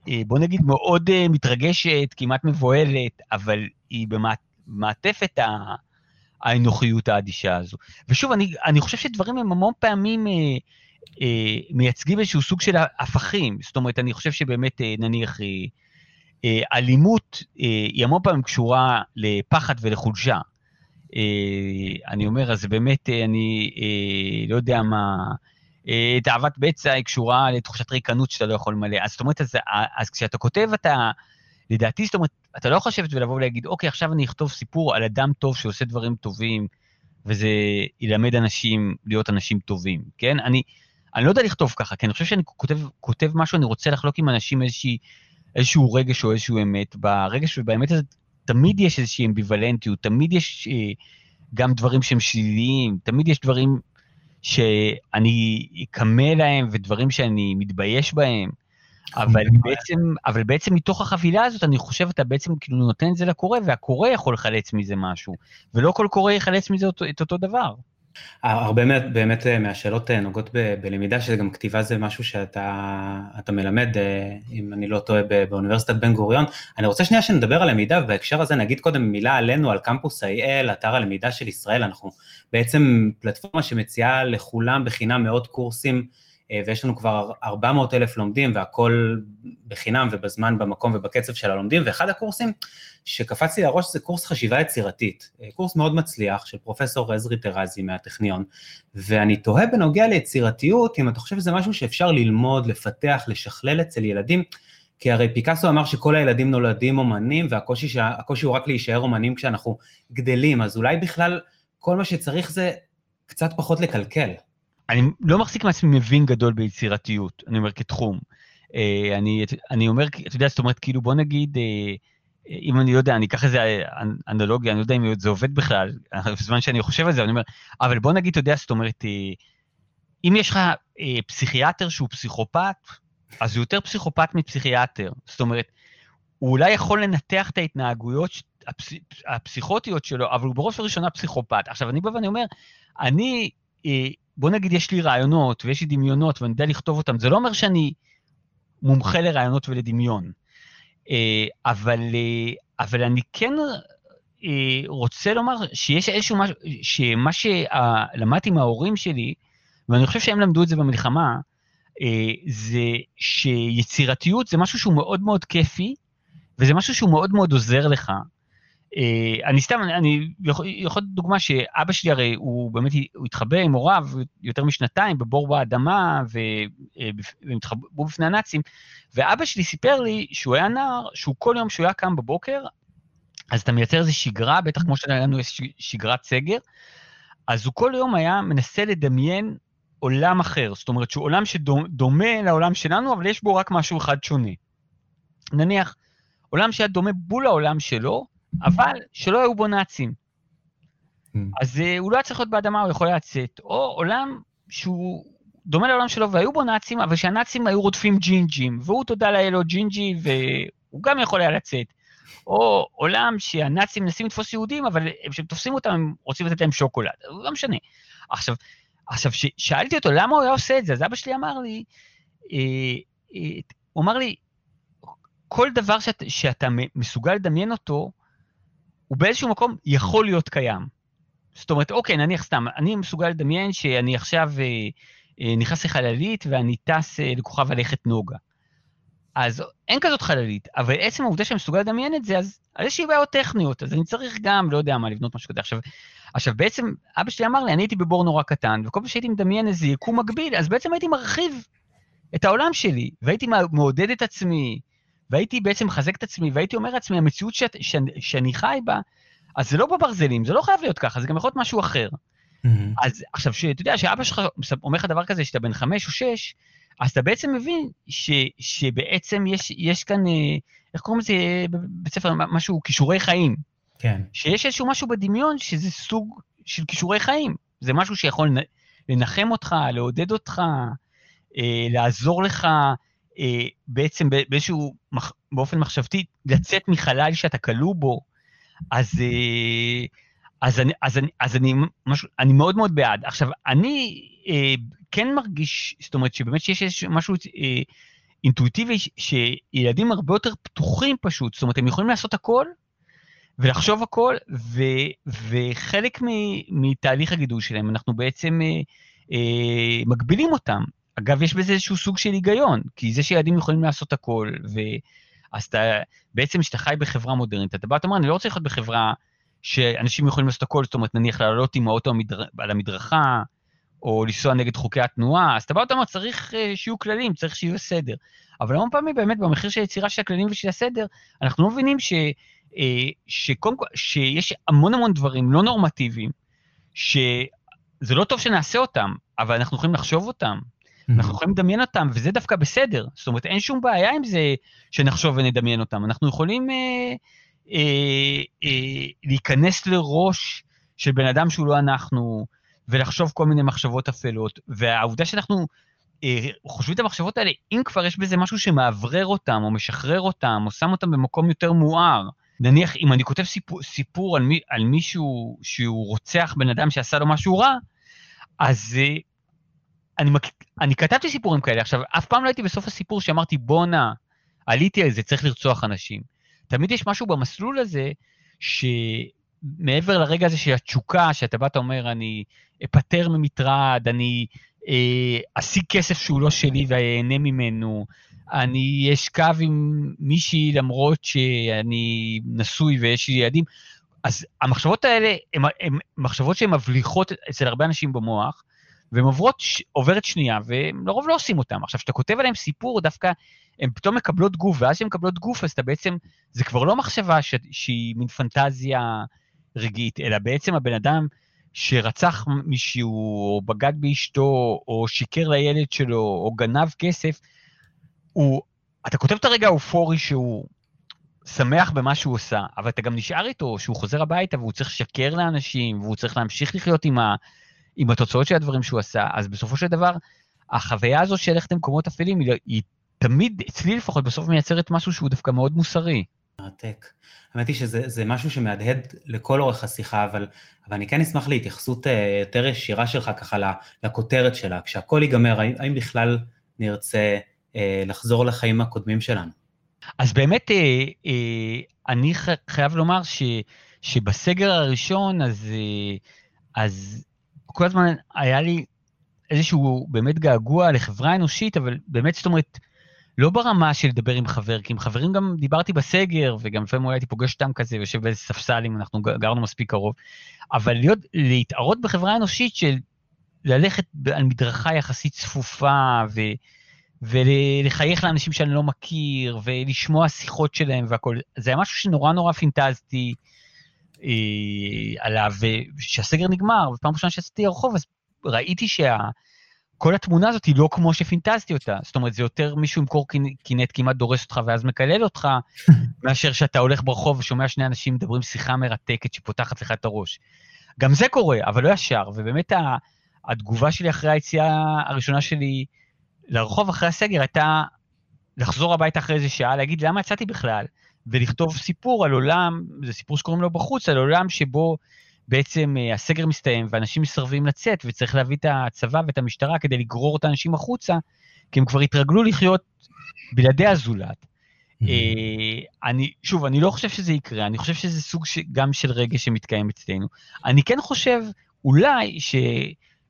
C: אה, בוא נגיד, מאוד מתרגשת, כמעט מבוהלת, אבל היא במעטפת האנוכיות האדישה הזו. ושוב, אני, אני חושב שדברים הם המון פעמים אה, אה, מייצגים איזשהו סוג של הפכים. זאת אומרת, אני חושב שבאמת, אה, נניח, אה, אה, אלימות אה, היא המון פעמים קשורה לפחד ולחולשה. אה, אני אומר, אז באמת, אה, אני אה, לא יודע מה, תאוות בצע היא קשורה לתחושת ריקנות שאתה לא יכול למלא. אז זאת אומרת, אז, אז כשאתה כותב, אתה, לדעתי, זאת אומרת, אתה לא לשבת ולבוא ולהגיד, אוקיי, עכשיו אני אכתוב סיפור על אדם טוב שעושה דברים טובים, וזה ילמד אנשים להיות אנשים טובים, כן? אני, אני לא יודע לכתוב ככה, כי אני חושב שאני כותב, כותב משהו, אני רוצה לחלוק עם אנשים איזושהי, איזשהו רגש או איזשהו אמת. ברגש ובאמת הזה תמיד יש איזושהי אמביוולנטיות, תמיד יש אה, גם דברים שהם שליליים, תמיד יש דברים שאני אקמה להם ודברים שאני מתבייש בהם. אבל בעצם, אבל בעצם מתוך החבילה הזאת, אני חושב, אתה בעצם כאילו נותן את זה לקורא, והקורא יכול לחלץ מזה משהו, ולא כל קורא יחלץ מזה אותו, את אותו דבר.
A: הרבה באמת, אה, מהשאלות אה, נוגעות ב, בלמידה, שזה גם כתיבה זה משהו שאתה מלמד, אה, אם אני לא טועה, באוניברסיטת בן גוריון. אני רוצה שנייה שנדבר על למידה, ובהקשר הזה נגיד קודם מילה עלינו, על קמפוס IL, אתר הלמידה של ישראל, אנחנו בעצם פלטפורמה שמציעה לכולם בחינם מאות קורסים ויש לנו כבר 400 אלף לומדים והכל בחינם ובזמן, במקום ובקצב של הלומדים, ואחד הקורסים שקפץ לי לראש זה קורס חשיבה יצירתית, אה, קורס מאוד מצליח של פרופסור עזרי טרזי מהטכניון, ואני תוהה בנוגע ליצירתיות, אם אתה חושב שזה משהו שאפשר ללמוד, לפתח, לשכלל אצל ילדים, כי הרי פיקאסו אמר שכל הילדים נולדים אומנים, והקושי הוא רק להישאר אומנים כשאנחנו גדלים, אז אולי בכלל כל מה שצריך זה קצת פחות לקלקל.
C: אני לא מחזיק מעצמי מבין גדול ביצירתיות, אני אומר כתחום. אה, אני, אני אומר, אתה יודע, זאת אומרת, כאילו, בוא נגיד, אה, אם אני לא יודע, אני אקח איזה אנלוגיה, אני לא יודע אם זה עובד בכלל, *laughs* בזמן שאני חושב על זה, אני אומר, אבל בוא נגיד, אתה יודע, זאת אומרת, אה, אם יש לך פסיכיאטר שהוא פסיכופת, אז הוא יותר פסיכופת מפסיכיאטר. זאת אומרת, הוא אולי יכול לנתח את ההתנהגויות הפס, הפסיכוטיות שלו, אבל הוא בראש ובראשונה פסיכופת. עכשיו, אני בא ואני אומר, אני בוא נגיד יש לי רעיונות ויש לי דמיונות ואני יודע לכתוב אותם, זה לא אומר שאני מומחה לרעיונות ולדמיון. אה, אבל, אה, אבל אני כן אה, רוצה לומר שיש איזשהו משהו, שמה שלמדתי מההורים שלי, ואני חושב שהם למדו את זה במלחמה, זה שיצירתיות זה משהו שהוא מאוד מאוד כיפי, וזה משהו שהוא מאוד מאוד עוזר לך. אה, אני סתם, אני יכול לתת דוגמה שאבא שלי הרי, הוא באמת, הוא התחבא עם הוריו יותר משנתיים בבור באדמה, אה, והם התחבאו בפני הנאצים, ואבא שלי סיפר לי שהוא היה נער, שהוא כל יום שהוא היה קם בבוקר, אז אתה מייצר איזו שגרה, בטח כמו שהיה לנו שגרת סגר, אז הוא כל יום היה מנסה לדמיין עולם אחר, זאת אומרת שהוא עולם שדומה לעולם שלנו, אבל יש בו רק משהו אחד שונה. נניח, עולם שהיה דומה בול לעולם שלו, אבל שלא היו בו נאצים. Mm. אז uh, הוא לא היה צריך להיות באדמה, הוא יכול לצאת. או עולם שהוא דומה לעולם שלו והיו בו נאצים, אבל שהנאצים היו רודפים ג'ינג'ים, והוא תודה לאל לו ג'ינג'י, והוא גם יכול היה לצאת. או עולם שהנאצים מנסים לתפוס יהודים, אבל כשהם תופסים אותם, הם רוצים לתת להם שוקולד. לא משנה. עכשיו, עכשיו, שאלתי אותו למה הוא היה עושה את זה, אז אבא שלי אמר לי, אה, אה, הוא אמר לי, כל דבר שאת, שאתה מסוגל לדמיין אותו, הוא באיזשהו מקום יכול להיות קיים. זאת אומרת, אוקיי, נניח סתם, אני מסוגל לדמיין שאני עכשיו אה, אה, נכנס לחללית ואני טס אה, לכוכב הלכת נוגה. אז אין כזאת חללית, אבל עצם העובדה שאני מסוגל לדמיין את זה, אז, אז יש לי בעיות טכניות, אז אני צריך גם, לא יודע מה, לבנות משהו כזה. עכשיו, עכשיו, בעצם, אבא שלי אמר לי, אני הייתי בבור נורא קטן, וכל פעם שהייתי מדמיין איזה יקום מקביל, אז בעצם הייתי מרחיב את העולם שלי, והייתי מעודד את עצמי, והייתי בעצם מחזק את עצמי, והייתי אומר לעצמי, המציאות שאת, ש, שאני חי בה, אז זה לא בברזלים, זה לא חייב להיות ככה, זה גם יכול להיות משהו אחר. Mm-hmm. אז עכשיו, שאתה יודע שאבא שלך אומר לך דבר כזה, שאתה בן חמש או שש, אז אתה בעצם מבין ש, שבעצם יש, יש כאן, אה, איך קוראים לזה בבית ספר, משהו, כישורי חיים.
A: כן.
C: שיש איזשהו משהו בדמיון שזה סוג של כישורי חיים. זה משהו שיכול לנחם אותך, לעודד אותך, אה, לעזור לך אה, בעצם באיזשהו, באופן מחשבתי, לצאת מחלל שאתה כלוא בו, אז, אה, אז, אני, אז, אני, אז אני, משהו, אני מאוד מאוד בעד. עכשיו, אני אה, כן מרגיש, זאת אומרת, שבאמת שיש משהו אה, אינטואיטיבי שילדים הרבה יותר פתוחים פשוט, זאת אומרת, הם יכולים לעשות הכל ולחשוב הכל, ו, וחלק מ, מתהליך הגידול שלהם, אנחנו בעצם אה, אה, מגבילים אותם. אגב, יש בזה איזשהו סוג של היגיון, כי זה שילדים יכולים לעשות הכל, ו... אז אתה, בעצם כשאתה חי בחברה מודרנית, אתה בא, אתה אומר, אני לא רוצה לחיות בחברה שאנשים יכולים לעשות הכל, זאת אומרת, נניח לעלות עם האוטו המדר... על המדרכה, או לנסוע נגד חוקי התנועה, אז אתה בא ואתה אומר, צריך אה, שיהיו כללים, צריך שיהיו סדר. אבל המון פעמים באמת במחיר של יצירה של הכללים ושל הסדר, אנחנו לא מבינים ש, אה, שקודם כל, שיש המון המון דברים לא נורמטיביים, שזה לא טוב שנעשה אותם, אבל אנחנו יכולים לחשוב אותם, אנחנו יכולים לדמיין אותם, וזה דווקא בסדר. זאת אומרת, אין שום בעיה עם זה שנחשוב ונדמיין אותם. אנחנו יכולים אה, אה, אה, להיכנס לראש של בן אדם שהוא לא אנחנו, ולחשוב כל מיני מחשבות אפלות, והעובדה שאנחנו אה, חושבים את המחשבות האלה, אם כבר יש בזה משהו שמאוורר אותם, או משחרר אותם, או שם אותם במקום יותר מואר, נניח אם אני כותב סיפור, סיפור על, מי, על מישהו שהוא רוצח בן אדם שעשה לו משהו רע, אז אני, אני כתבתי סיפורים כאלה. עכשיו, אף פעם לא הייתי בסוף הסיפור שאמרתי, בואנה, עליתי על זה, צריך לרצוח אנשים. תמיד יש משהו במסלול הזה, שמעבר לרגע הזה של התשוקה, שאתה בא, אתה אומר, אני אפטר ממטרד, אני אה, אשיג כסף שהוא לא שלי ואהנה ממנו, אני אשכב עם מישהי למרות שאני נשוי ויש לי ילדים. אז המחשבות האלה הן מחשבות שהן מבליחות אצל הרבה אנשים במוח, והן עוברות, עוברת שנייה, ולרוב לא עושים אותן. עכשיו, כשאתה כותב עליהן סיפור, דווקא הן פתאום מקבלות גוף, ואז כשהן מקבלות גוף, אז אתה בעצם, זה כבר לא מחשבה ש, שהיא מין פנטזיה רגעית, אלא בעצם הבן אדם שרצח מישהו, או בגד באשתו, או שיקר לילד שלו, או גנב כסף, הוא, אתה כותב את הרגע האופורי שהוא שמח במה שהוא עושה, אבל אתה גם נשאר איתו שהוא חוזר הביתה והוא צריך לשקר לאנשים, והוא צריך להמשיך לחיות עם, ה, עם התוצאות של הדברים שהוא עשה, אז בסופו של דבר, החוויה הזו של ללכת למקומות אפלים, היא, היא תמיד, אצלי לפחות, בסוף מייצרת משהו שהוא דווקא מאוד מוסרי.
A: מרתק. האמת היא שזה משהו שמהדהד לכל אורך השיחה, אבל, אבל אני כן אשמח להתייחסות אה, יותר ישירה שלך ככה לכותרת שלה. כשהכול ייגמר, האם, האם בכלל נרצה אה, לחזור לחיים הקודמים שלנו?
C: אז באמת, אה, אה, אני חייב לומר ש, שבסגר הראשון, אז, אה, אז כל הזמן היה לי איזשהו באמת געגוע לחברה אנושית, אבל באמת, זאת אומרת, לא ברמה של לדבר עם חבר, כי עם חברים גם דיברתי בסגר, וגם לפעמים הייתי פוגש אותם כזה, ויושב באיזה ספסל אם אנחנו גרנו מספיק קרוב, אבל להיות, להתערות בחברה אנושית של ללכת על מדרכה יחסית צפופה, ו, ולחייך לאנשים שאני לא מכיר, ולשמוע שיחות שלהם והכול, זה היה משהו שנורא נורא פינטזתי עליו, וכשהסגר נגמר, ופעם ראשונה שיצאתי לרחוב, אז ראיתי שה... כל התמונה הזאת היא לא כמו שפינטזתי אותה. זאת אומרת, זה יותר מישהו עם קורקינט כמעט דורס אותך ואז מקלל אותך, *laughs* מאשר שאתה הולך ברחוב ושומע שני אנשים מדברים שיחה מרתקת שפותחת לך את הראש. גם זה קורה, אבל לא ישר, ובאמת התגובה שלי אחרי היציאה הראשונה שלי לרחוב אחרי הסגר הייתה לחזור הביתה אחרי איזה שעה, להגיד למה יצאתי בכלל, ולכתוב סיפור על עולם, זה סיפור שקוראים לו בחוץ, על עולם שבו בעצם אה, הסגר מסתיים ואנשים מסרבים לצאת, וצריך להביא את הצבא ואת המשטרה כדי לגרור את האנשים החוצה, כי הם כבר התרגלו לחיות בלעדי הזולת. Mm-hmm. אני, שוב, אני לא חושב שזה יקרה, אני חושב שזה סוג ש, גם של רגש שמתקיים אצלנו. אני כן חושב, אולי, ש,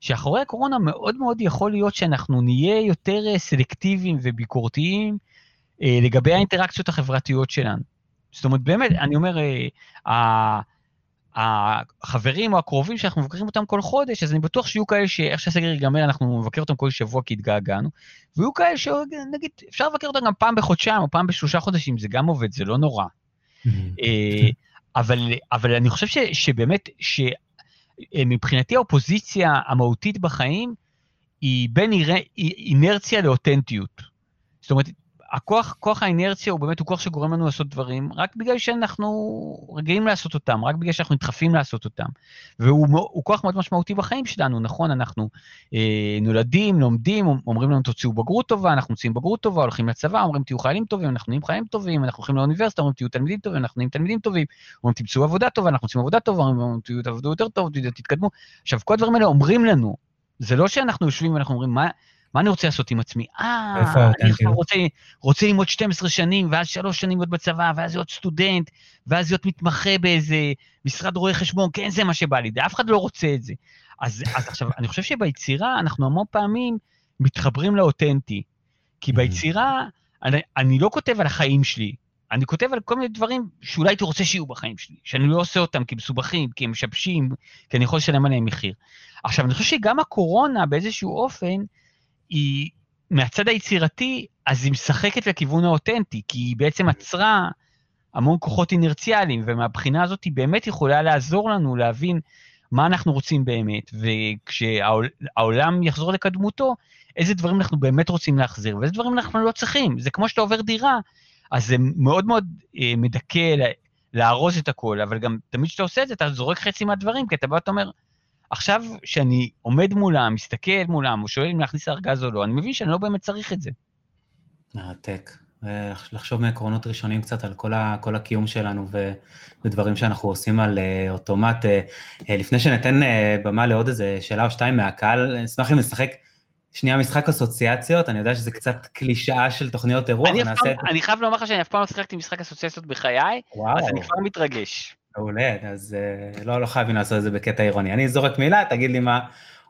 C: שאחורי הקורונה מאוד מאוד יכול להיות שאנחנו נהיה יותר אה, סלקטיביים וביקורתיים אה, לגבי האינטראקציות החברתיות שלנו. זאת אומרת, באמת, אני אומר, אה, החברים או הקרובים שאנחנו מבקרים אותם כל חודש, אז אני בטוח שיהיו כאלה שאיך שהסגר ייגמר, אנחנו נבקר אותם כל שבוע כי התגעגענו, ויהיו כאלה שנגיד, אפשר לבקר אותם גם פעם בחודשיים או פעם בשלושה חודשים, זה גם עובד, זה לא נורא. Mm-hmm. אה, אבל, אבל אני חושב ש, שבאמת, שמבחינתי האופוזיציה המהותית בחיים היא בין אינרציה לאותנטיות. זאת אומרת, הכוח, כוח האינרציה הוא באמת, הוא כוח שגורם לנו לעשות דברים, רק בגלל שאנחנו רגילים לעשות אותם, רק בגלל שאנחנו נדחפים לעשות אותם. והוא כוח מאוד משמעותי בחיים שלנו, נכון? אנחנו אה, נולדים, לומדים, אומרים לנו תוציאו בגרות טובה, אנחנו מוציאים בגרות טובה, הולכים לצבא, אומרים תהיו חיילים טובים, אנחנו נהיים חיילים טובים, אנחנו הולכים לאוניברסיטה, אומרים תהיו תלמידים טובים, אנחנו נהיים תלמידים טובים, אומרים תמצאו עבודה טובה, אנחנו מוצאים עבודה טובה, אומרים תעבדו יותר טוב, תתקדמו. עכשיו, כל הדברים האלה אומרים לנו, זה לא שאנחנו יושבים ואנחנו אומרים, מה, מה אני רוצה לעשות עם עצמי? אה, אני? עכשיו רוצה, רוצה ללמוד 12 שנים, ואז שלוש שנים להיות בצבא, ואז להיות סטודנט, ואז להיות מתמחה באיזה משרד רואי חשבון, כן, זה מה שבא לי, אף אחד לא רוצה את זה. אז, אז עכשיו, אני חושב שביצירה אנחנו המון פעמים מתחברים לאותנטי. כי
A: Mhm.
C: ביצירה, אני, אני לא כותב על החיים שלי, אני כותב על כל מיני דברים שאולי הייתי רוצה שיהיו בחיים שלי, שאני לא עושה אותם כי מסובכים, כי הם משבשים, כי אני יכול לשלם עליהם מחיר. עכשיו, אני חושב שגם הקורונה באיזשהו אופן, היא, מהצד היצירתי, אז היא משחקת לכיוון האותנטי, כי היא בעצם עצרה המון כוחות אינרציאליים, ומהבחינה הזאת היא באמת יכולה לעזור לנו להבין מה אנחנו רוצים באמת, וכשהעולם יחזור לקדמותו, איזה דברים אנחנו באמת רוצים להחזיר, ואיזה דברים אנחנו לא צריכים. זה כמו שאתה עובר דירה, אז זה מאוד מאוד אה, מדכא לארוז את הכל, אבל גם תמיד כשאתה עושה את זה, אתה זורק חצי מהדברים, כי אתה בא ואתה אומר, עכשיו שאני עומד מולם, מסתכל מולם, או שואל אם להכניס ארגז או לא, אני מבין שאני לא באמת צריך את זה.
A: מרתק. אה, לחשוב מעקרונות ראשונים קצת על כל, ה, כל הקיום שלנו ו, ודברים שאנחנו עושים על אה, אוטומט. אה, לפני שניתן במה לעוד איזה שאלה או שתיים מהקהל, אשמח אם נשחק שנייה משחק אסוציאציות, אני יודע שזה קצת קלישאה של תוכניות אירוח,
C: אני,
A: נעשה את
C: אני חייב לומר לך שאני אף פעם לא שיחקתי משחק אסוציאציות בחיי,
A: וואו,
C: אז אני כבר מתרגש.
A: מעולה, אז אה, לא, לא חייבים לעשות את זה בקטע אירוני. אני זורק מילה, תגיד לי מה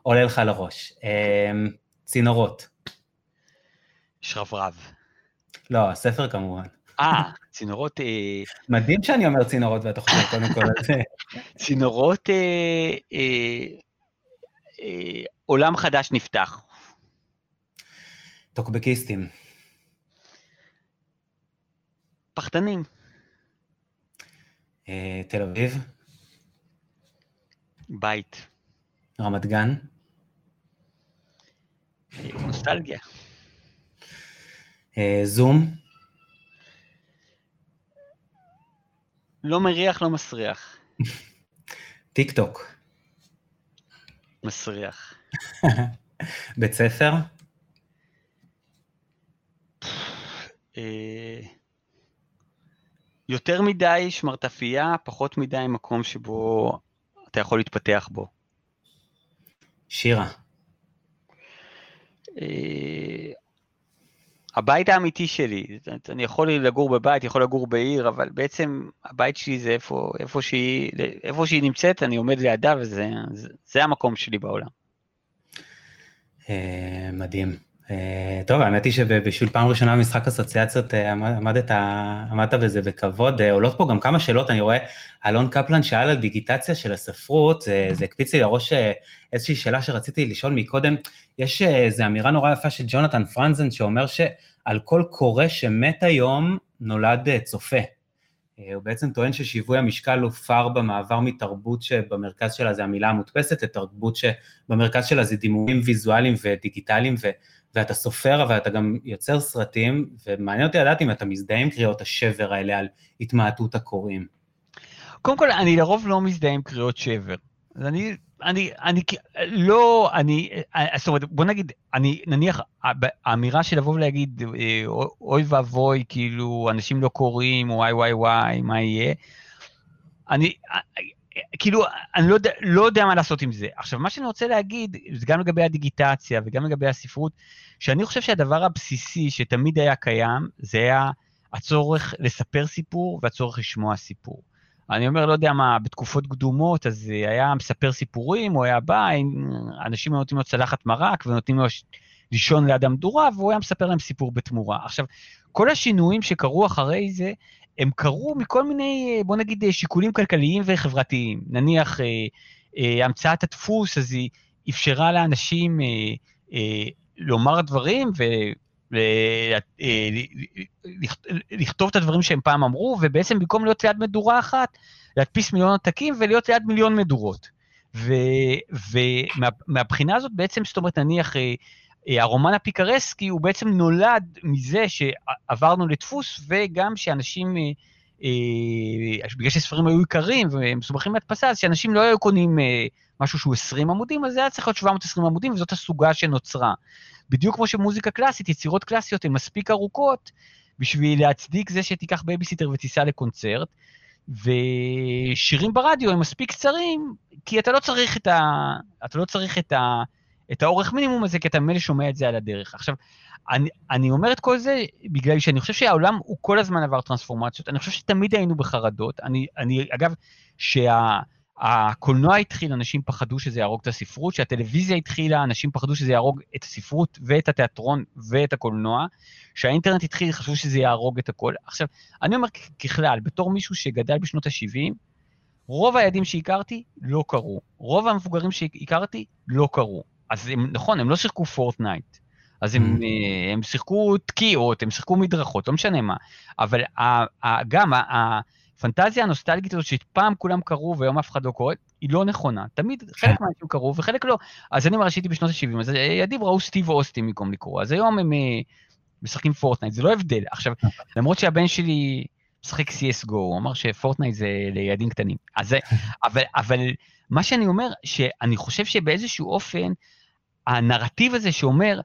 A: עולה לך לראש. אה, צינורות.
C: שרברב.
A: לא, הספר כמובן.
C: אה, צינורות, אה,
A: מדהים שאני אומר צינורות ואתה חושב קודם כל על זה. *laughs*
C: צינורות, אה, עולם חדש נפתח.
A: טוקבקיסטים.
C: פחדנים.
A: אה, תל אביב.
C: בית.
A: רמת גן.
C: אה, נוסטלגיה.
A: אה, זום.
C: לא מריח, לא מסריח.
A: טיק טוק.
C: מסריח.
A: בית ספר.
C: יותר מדי שמרטפייה, פחות מדי מקום שבו אתה יכול להתפתח בו.
A: שירה.
C: אה, הבית האמיתי שלי, אני יכול לגור בבית, יכול לגור בעיר, אבל בעצם הבית שלי זה איפה, איפה, שהיא, איפה שהיא נמצאת, אני עומד לידה וזה זה, זה המקום שלי בעולם.
A: אה, מדהים. אה, טוב, האמת היא שבשביל פעם ראשונה במשחק אסוציאציות אה, עמד- עמדת, עמדת בזה בכבוד. אה, עולות פה גם כמה שאלות, אני רואה, אלון קפלן שאל על דיגיטציה של הספרות, זה, זה הקפיץ לי לראש איזושהי שאלה שרציתי לשאול מקודם. יש איזו אמירה נורא יפה של ג'ונתן פרנזן, שאומר שעל כל קורא שמת היום נולד צופה. הוא בעצם טוען ששיווי המשקל הופר במעבר מתרבות שבמרכז שלה זה המילה המודפסת, לתרבות שבמרכז שלה זה דימויים ויזואליים ודיגיטליים, ואתה סופר, אבל אתה גם יוצר סרטים, ומעניין אותי לדעת אם אתה מזדהה עם קריאות השבר האלה על התמעטות הקוראים.
C: קודם כל, אני לרוב לא מזדהה עם קריאות שבר. אז אני, אני, אני, לא, אני, אה, זאת אומרת, בוא נגיד, אני, נניח, האמירה של לבוא ולהגיד, אה, אוי ואבוי, כאילו, אנשים לא קוראים, וואי וואי וואי, מה יהיה? אני, אה, כאילו, אני לא יודע, לא יודע מה לעשות עם זה. עכשיו, מה שאני רוצה להגיד, זה גם לגבי הדיגיטציה וגם לגבי הספרות, שאני חושב שהדבר הבסיסי שתמיד היה קיים, זה היה הצורך לספר סיפור והצורך לשמוע סיפור. אני אומר, לא יודע מה, בתקופות קדומות, אז היה מספר סיפורים, הוא היה בא, אנשים היו נותנים לו צלחת מרק ונותנים לו לישון ליד המדורה, והוא היה מספר להם סיפור בתמורה. עכשיו, כל השינויים שקרו אחרי זה, הם קרו מכל מיני, בוא נגיד, שיקולים כלכליים וחברתיים. נניח, אה, אה, המצאת הדפוס, אז היא אפשרה לאנשים אה, אה, לומר דברים ו... לכתוב את הדברים שהם פעם אמרו, ובעצם במקום להיות ליד מדורה אחת, להדפיס מיליון עותקים ולהיות ליד מיליון מדורות. ומהבחינה הזאת בעצם, זאת אומרת, נניח, הרומן הפיקרסקי הוא בעצם נולד מזה שעברנו לדפוס, וגם שאנשים, בגלל שספרים היו יקרים ומסובכים להדפסה, אז שאנשים לא היו קונים משהו שהוא 20 עמודים, אז זה היה צריך להיות 720 עמודים, וזאת הסוגה שנוצרה. בדיוק כמו שמוזיקה קלאסית, יצירות קלאסיות הן מספיק ארוכות בשביל להצדיק זה שתיקח בייביסיטר ותיסע לקונצרט, ושירים ברדיו הם מספיק קצרים, כי אתה לא צריך את, ה... אתה לא צריך את, ה... את האורך מינימום הזה, כי אתה ממילא שומע את זה על הדרך. עכשיו, אני, אני אומר את כל זה בגלל שאני חושב שהעולם הוא כל הזמן עבר טרנספורמציות, אני חושב שתמיד היינו בחרדות. אני, אני אגב, שהקולנוע התחיל, אנשים פחדו שזה יהרוג את הספרות, שהטלוויזיה התחילה, אנשים פחדו שזה יהרוג את הספרות ואת התיאטרון ואת הקולנוע, שהאינטרנט התחיל, חשבו שזה יהרוג את הכל. עכשיו, אני אומר ככלל, בתור מישהו שגדל בשנות ה-70, רוב הילדים שהכרתי לא קרו. רוב המבוגרים שהכרתי לא קרו. אז הם, נכון, הם לא שיחקו פורטנייט. אז הם, mm. אה, הם שיחקו תקיעות, הם שיחקו מדרכות, לא משנה מה. אבל גם הפנטזיה הנוסטלגית הזאת שפעם כולם קראו והיום אף אחד לא קורא, היא לא נכונה. תמיד חלק כן. מהאנשים קראו וחלק לא. אז אני מראשיתי בשנות ה-70, אז ילדים ראו סטיב אוסטין במקום לקרוא. אז היום הם אה, משחקים פורטנייט, זה לא הבדל. עכשיו, למרות שהבן שלי משחק CSGO, הוא אמר שפורטנייט זה לילדים קטנים. אז, *laughs* אבל, אבל מה שאני אומר, שאני חושב שבאיזשהו אופן, הנרטיב הזה שאומר,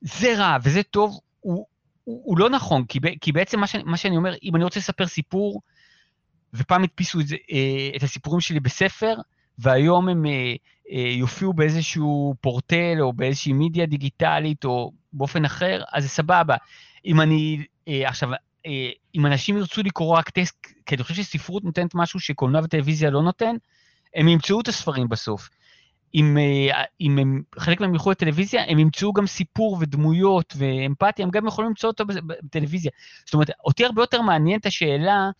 C: זה רע וזה טוב, הוא, הוא, הוא לא נכון, כי, כי בעצם מה שאני, מה שאני אומר, אם אני רוצה לספר סיפור, ופעם הדפיסו את, אה, את הסיפורים שלי בספר, והיום הם אה, אה, יופיעו באיזשהו פורטל או באיזושהי מדיה דיגיטלית או באופן אחר, אז זה סבבה. אם אני, עכשיו, אם אנשים ירצו לקרוא רק טקסט, כי אני חושב שספרות נותנת משהו שקולנוע וטלוויזיה לא נותן, הם ימצאו את הספרים בסוף. אם, אה, אם הם, חלק מהם ילכו לטלוויזיה, הם ימצאו גם סיפור ודמויות ואמפתיה, הם גם יכולים למצוא אותו בטלוויזיה. זאת אומרת, אותי הרבה יותר מעניין את השאלה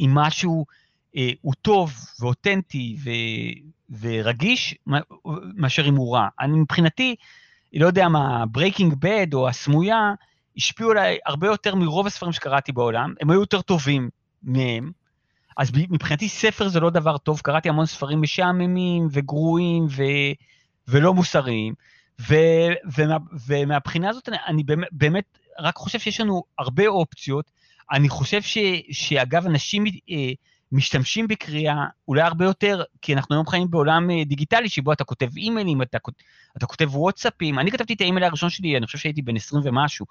C: אם משהו אה, הוא טוב ואותנטי ו, ורגיש, מאשר אם הוא רע. אני מבחינתי, לא יודע מה, Breaking Bad או הסמויה, השפיעו עליי הרבה יותר מרוב הספרים שקראתי בעולם, הם היו יותר טובים מהם, אז מבחינתי ספר זה לא דבר טוב, קראתי המון ספרים משעממים וגרועים ו... ולא מוסריים, ו... ומה... ומהבחינה הזאת אני, אני באמת, באמת רק חושב שיש לנו הרבה אופציות. אני חושב ש... שאגב, אנשים אה, משתמשים בקריאה אולי הרבה יותר, כי אנחנו היום חיים בעולם אה, דיגיטלי שבו אתה כותב אימיילים, אתה, אתה כותב וואטסאפים. אני כתבתי את האימייל הראשון שלי, אני חושב שהייתי בן 20 ומשהו.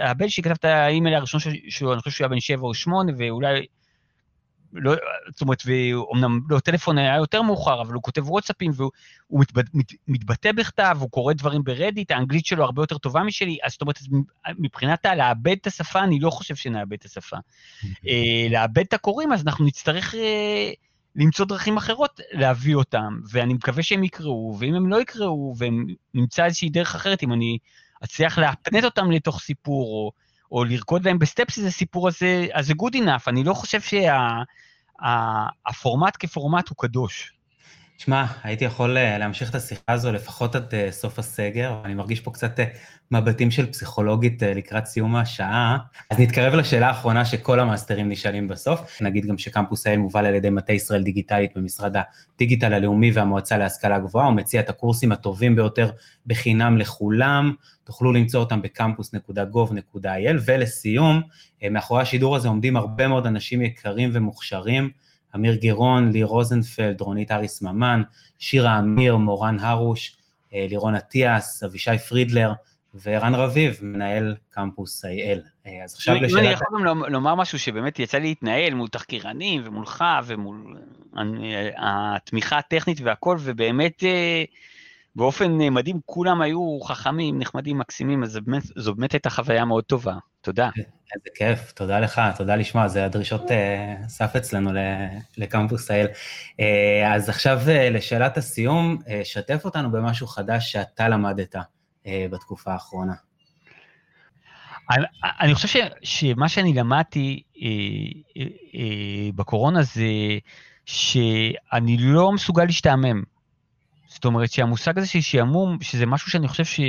C: הבן שלי כתב את האימייל הראשון שלו, אני חושב שהוא היה בן 7 או 8, ואולי לא, זאת אומרת, ואומנם לא, טלפון היה יותר מאוחר, אבל הוא כותב וואטסאפים והוא מתבט, מת, מתבטא בכתב, הוא קורא דברים ברדיט, האנגלית שלו הרבה יותר טובה משלי, אז זאת אומרת, מבחינת לאבד את השפה, אני לא חושב שנאבד את השפה. אה, לאבד את הקוראים, אז אנחנו נצטרך אה, למצוא דרכים אחרות להביא אותם, ואני מקווה שהם יקראו, ואם הם לא יקראו, והם נמצא איזושהי דרך אחרת, אם אני אצליח להפנט אותם לתוך סיפור, או... או לרקוד להם בסטפס איזה סיפור הזה, אז זה good enough, אני לא חושב שהפורמט שה, כפורמט הוא קדוש.
A: שמע, הייתי יכול אה, להמשיך את השיחה הזו לפחות עד אה, סוף הסגר, אני מרגיש פה קצת אה, מבטים של פסיכולוגית לקראת סיום השעה. אז נתקרב לשאלה האחרונה שכל המאסטרים נשאלים בסוף. נגיד גם שקמפוס IL מובל על ידי מטה ישראל דיגיטלית במשרד הדיגיטל הלאומי והמועצה להשכלה גבוהה, הוא מציע את הקורסים הטובים ביותר בחינם לכולם, תוכלו למצוא אותם בקמפוס.gov.il, ולסיום, מאחורי השידור הזה עומדים הרבה מאוד אנשים יקרים ומוכשרים, אמיר גירון, לי רוזנפלד, רונית אריס ממן, שירה אמיר, מורן הרוש, אה, לירון אטיאס, אבישי פרידלר וערן רביב, מנהל קמפוס אייל.
C: אה, אז עכשיו לשאלת... אני יכול גם לומר משהו שבאמת יצא לי להתנהל מול תחקירנים ומולך ומול אה, התמיכה הטכנית והכל, ובאמת באופן מדהים כולם היו חכמים, נחמדים, מקסימים, אז באמת, זו באמת הייתה חוויה מאוד טובה. תודה.
A: איזה כיף, תודה לך, תודה לשמוע, זה הדרישות uh, סף אצלנו לקמפוס האל. Uh, אז עכשיו uh, לשאלת הסיום, שתף אותנו במשהו חדש שאתה למדת בתקופה האחרונה.
C: אני, אני חושב ש, שמה שאני למדתי בקורונה זה שאני לא מסוגל להשתעמם. זאת אומרת שהמושג הזה של שעמום, שזה משהו שאני חושב ש...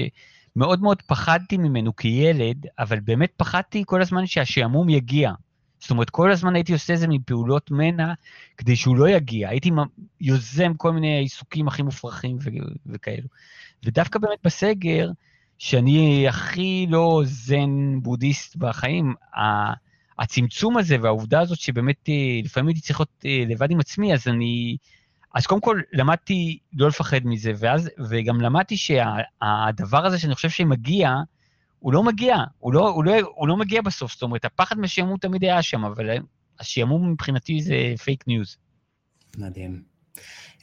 C: מאוד פחדתי ממנו כילד, אבל באמת פחדתי כל הזמן שהשעמום יגיע. זאת אומרת, כל הזמן הייתי עושה איזה מפעולות מנע כדי שהוא לא יגיע. הייתי יוזם כל מיני עיסוקים הכי מופרכים ו- וכאלו. ודווקא באמת בסגר, שאני הכי לא זן בודהיסט בחיים, הצמצום הזה והעובדה הזאת שבאמת אה, לפעמים הייתי צריך להיות אה, לבד עם עצמי, אז אני אז קודם כל למדתי לא לפחד מזה, ואז, וגם למדתי שהדבר שה, הזה שאני חושב שמגיע, הוא לא מגיע, הוא לא, הוא, לא, הוא לא מגיע בסוף, זאת אומרת, הפחד מהשעמום תמיד היה שם, אבל השעמום מבחינתי זה fake news.
A: מדהים.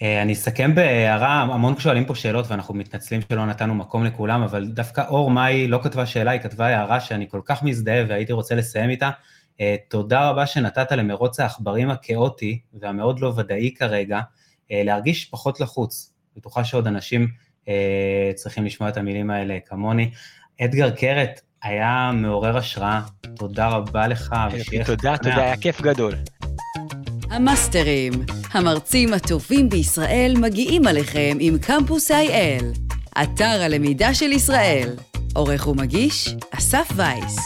A: אני אסכם בהערה, המון שואלים פה שאלות ואנחנו מתנצלים שלא נתנו מקום לכולם, אבל דווקא אור מאי לא כתבה שאלה, היא כתבה הערה שאני כל כך מזדהה והייתי רוצה לסיים איתה. תודה רבה שנתת למרוץ העכברים הכאוטי והמאוד לא ודאי כרגע, להרגיש פחות לחוץ. בטוחה שעוד אנשים צריכים לשמוע את המילים האלה כמוני. אדגר קרת, היה מעורר השראה, תודה רבה לך,
D: ושיהיה תודה, תודה, היה כיף גדול.
B: המאסטרים, המרצים הטובים בישראל מגיעים עליכם עם קמפוס IL, אתר הלמידה של ישראל. עורך ומגיש, אסף וייס.